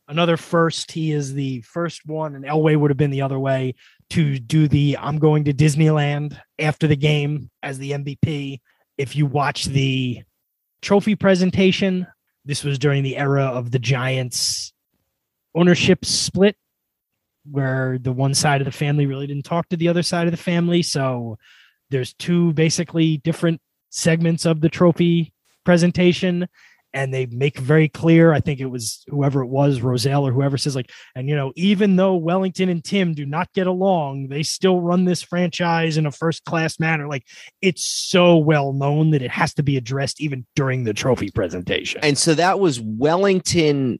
Another first. He is the first one, and Elway would have been the other way to do the "I'm going to Disneyland" after the game as the MVP. If you watch the trophy presentation, this was during the era of the Giants ownership split, where the one side of the family really didn't talk to the other side of the family. So there's two basically different segments of the trophy presentation. And they make very clear, I think it was whoever it was, Rozelle or whoever says, like, and you know, even though Wellington and Tim do not get along, they still run this franchise in a first class manner. Like, it's so well known that it has to be addressed even during the trophy presentation. And so that was Wellington.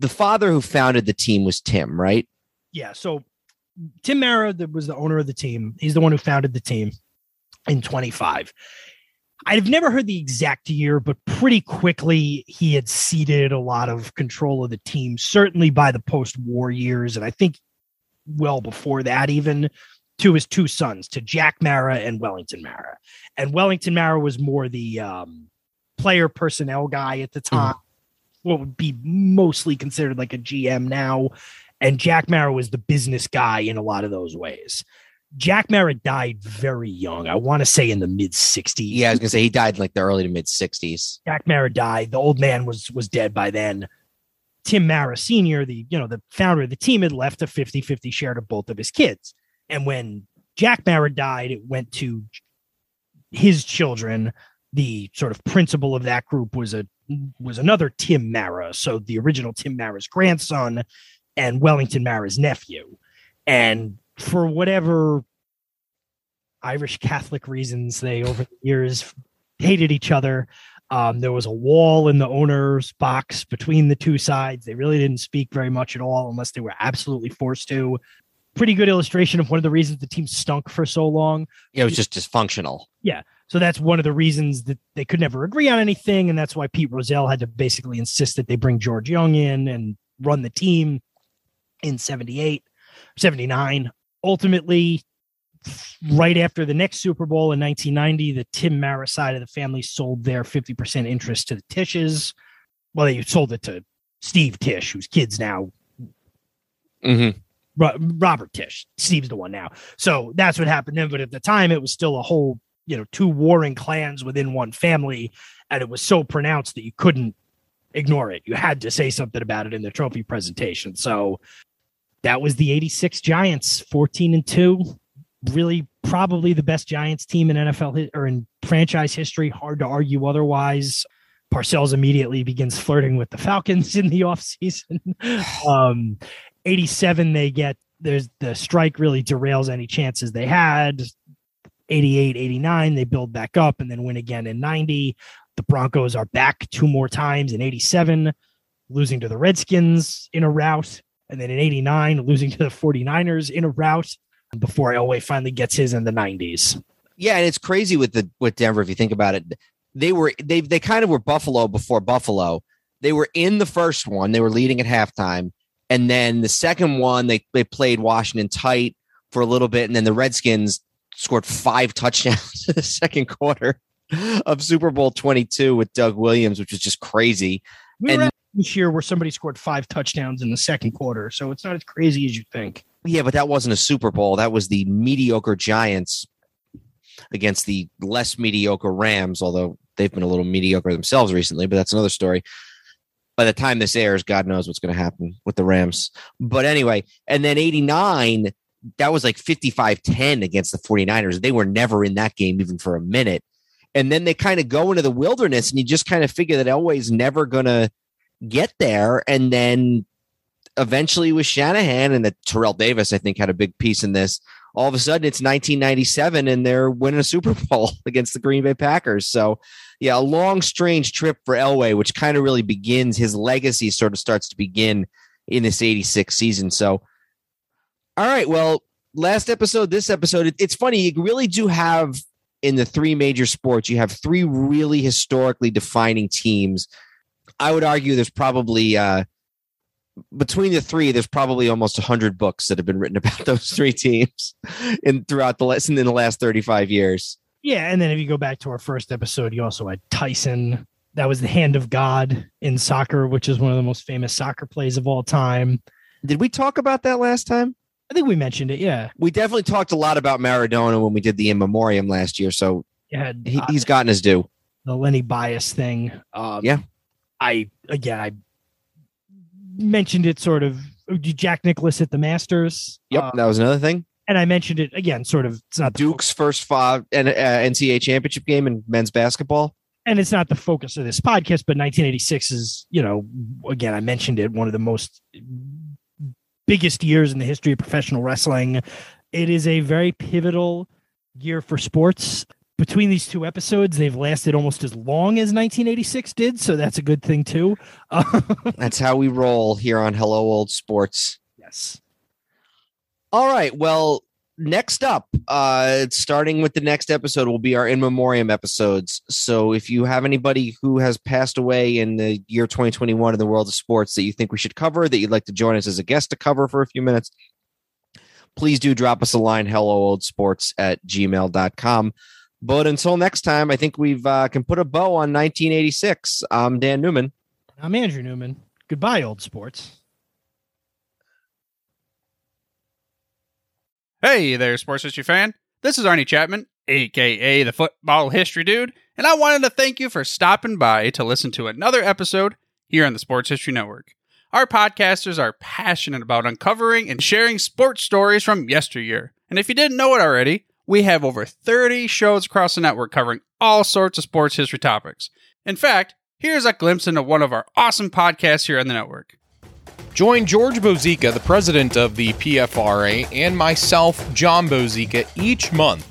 The father who founded the team was Tim, right? Yeah. So Tim Mara was the owner of the team. He's the one who founded the team in 25. I've never heard the exact year, but pretty quickly he had ceded a lot of control of the team, certainly by the post war years. And I think well before that, even to his two sons, to Jack Mara and Wellington Mara. And Wellington Mara was more the um, player personnel guy at the time, mm-hmm. what would be mostly considered like a GM now. And Jack Mara was the business guy in a lot of those ways. Jack Mara died very young. I want to say in the mid 60s. Yeah, I was gonna say he died in like the early to mid 60s. Jack Mara died. The old man was was dead by then. Tim Mara Sr., the you know, the founder of the team, had left a 50-50 share to both of his kids. And when Jack Mara died, it went to his children. The sort of principal of that group was a was another Tim Mara. So the original Tim Mara's grandson and Wellington Mara's nephew. And for whatever Irish Catholic reasons, they over the years hated each other. Um, there was a wall in the owner's box between the two sides. They really didn't speak very much at all unless they were absolutely forced to. Pretty good illustration of one of the reasons the team stunk for so long. Yeah, it was just dysfunctional. Yeah. So that's one of the reasons that they could never agree on anything. And that's why Pete Rozelle had to basically insist that they bring George Young in and run the team in 78, 79 ultimately right after the next Super Bowl in 1990, the Tim Mara side of the family sold their 50% interest to the Tisches. Well, they sold it to Steve Tisch, whose kid's now Mm-hmm. Robert Tisch. Steve's the one now. So that's what happened then. But at the time, it was still a whole, you know, two warring clans within one family. And it was so pronounced that you couldn't ignore it. You had to say something about it in the trophy presentation. So that was the 86 Giants, 14 and 2. Really, probably the best Giants team in NFL or in franchise history. Hard to argue otherwise. Parcells immediately begins flirting with the Falcons in the offseason. um, 87 they get there's the strike really derails any chances they had 88 89 they build back up and then win again in 90 the broncos are back two more times in 87 losing to the redskins in a rout and then in 89 losing to the 49ers in a rout before elway finally gets his in the 90s yeah and it's crazy with the with denver if you think about it. They were they they kind of were buffalo before buffalo. They were in the first one. They were leading at halftime. And then the second one, they, they played Washington tight for a little bit. And then the Redskins scored five touchdowns in the second quarter of Super Bowl 22 with Doug Williams, which was just crazy. We and this year where somebody scored five touchdowns in the second quarter. So it's not as crazy as you think. Yeah, but that wasn't a Super Bowl. That was the mediocre Giants against the less mediocre Rams, although they've been a little mediocre themselves recently, but that's another story by the time this airs, God knows what's going to happen with the Rams. But anyway, and then 89, that was like 55 10 against the 49ers. They were never in that game even for a minute. And then they kind of go into the wilderness, and you just kind of figure that Elway's never going to get there. And then eventually with Shanahan and the Terrell Davis, I think, had a big piece in this. All of a sudden, it's 1997, and they're winning a Super Bowl against the Green Bay Packers. So yeah, a long, strange trip for Elway, which kind of really begins his legacy, sort of starts to begin in this 86 season. So, all right, well, last episode, this episode, it's funny. You really do have in the three major sports, you have three really historically defining teams. I would argue there's probably, uh, between the three, there's probably almost 100 books that have been written about those three teams in throughout the lesson in the last 35 years. Yeah, and then if you go back to our first episode, you also had Tyson. That was the hand of God in soccer, which is one of the most famous soccer plays of all time. Did we talk about that last time? I think we mentioned it. Yeah, we definitely talked a lot about Maradona when we did the in memoriam last year. So yeah, he, he's gotten his due. The Lenny Bias thing. Um, yeah, I again I mentioned it sort of. Jack Nicklaus at the Masters. Yep, uh, that was another thing and I mentioned it again, sort of. It's not Duke's first five and uh, NCAA championship game in men's basketball. And it's not the focus of this podcast, but 1986 is, you know, again, I mentioned it, one of the most biggest years in the history of professional wrestling. It is a very pivotal year for sports. Between these two episodes, they've lasted almost as long as 1986 did, so that's a good thing too. that's how we roll here on Hello Old Sports. Yes. All right. Well, next up, uh, starting with the next episode, will be our in memoriam episodes. So if you have anybody who has passed away in the year 2021 in the world of sports that you think we should cover, that you'd like to join us as a guest to cover for a few minutes, please do drop us a line hello old sports at gmail.com. But until next time, I think we've uh, can put a bow on 1986. I'm Dan Newman. I'm Andrew Newman. Goodbye, old sports. Hey there, sports history fan. This is Arnie Chapman, aka the Football History Dude, and I wanted to thank you for stopping by to listen to another episode here on the Sports History Network. Our podcasters are passionate about uncovering and sharing sports stories from yesteryear. And if you didn't know it already, we have over 30 shows across the network covering all sorts of sports history topics. In fact, here's a glimpse into one of our awesome podcasts here on the network. Join George Bozeka, the president of the PFRA, and myself, John Bozeka, each month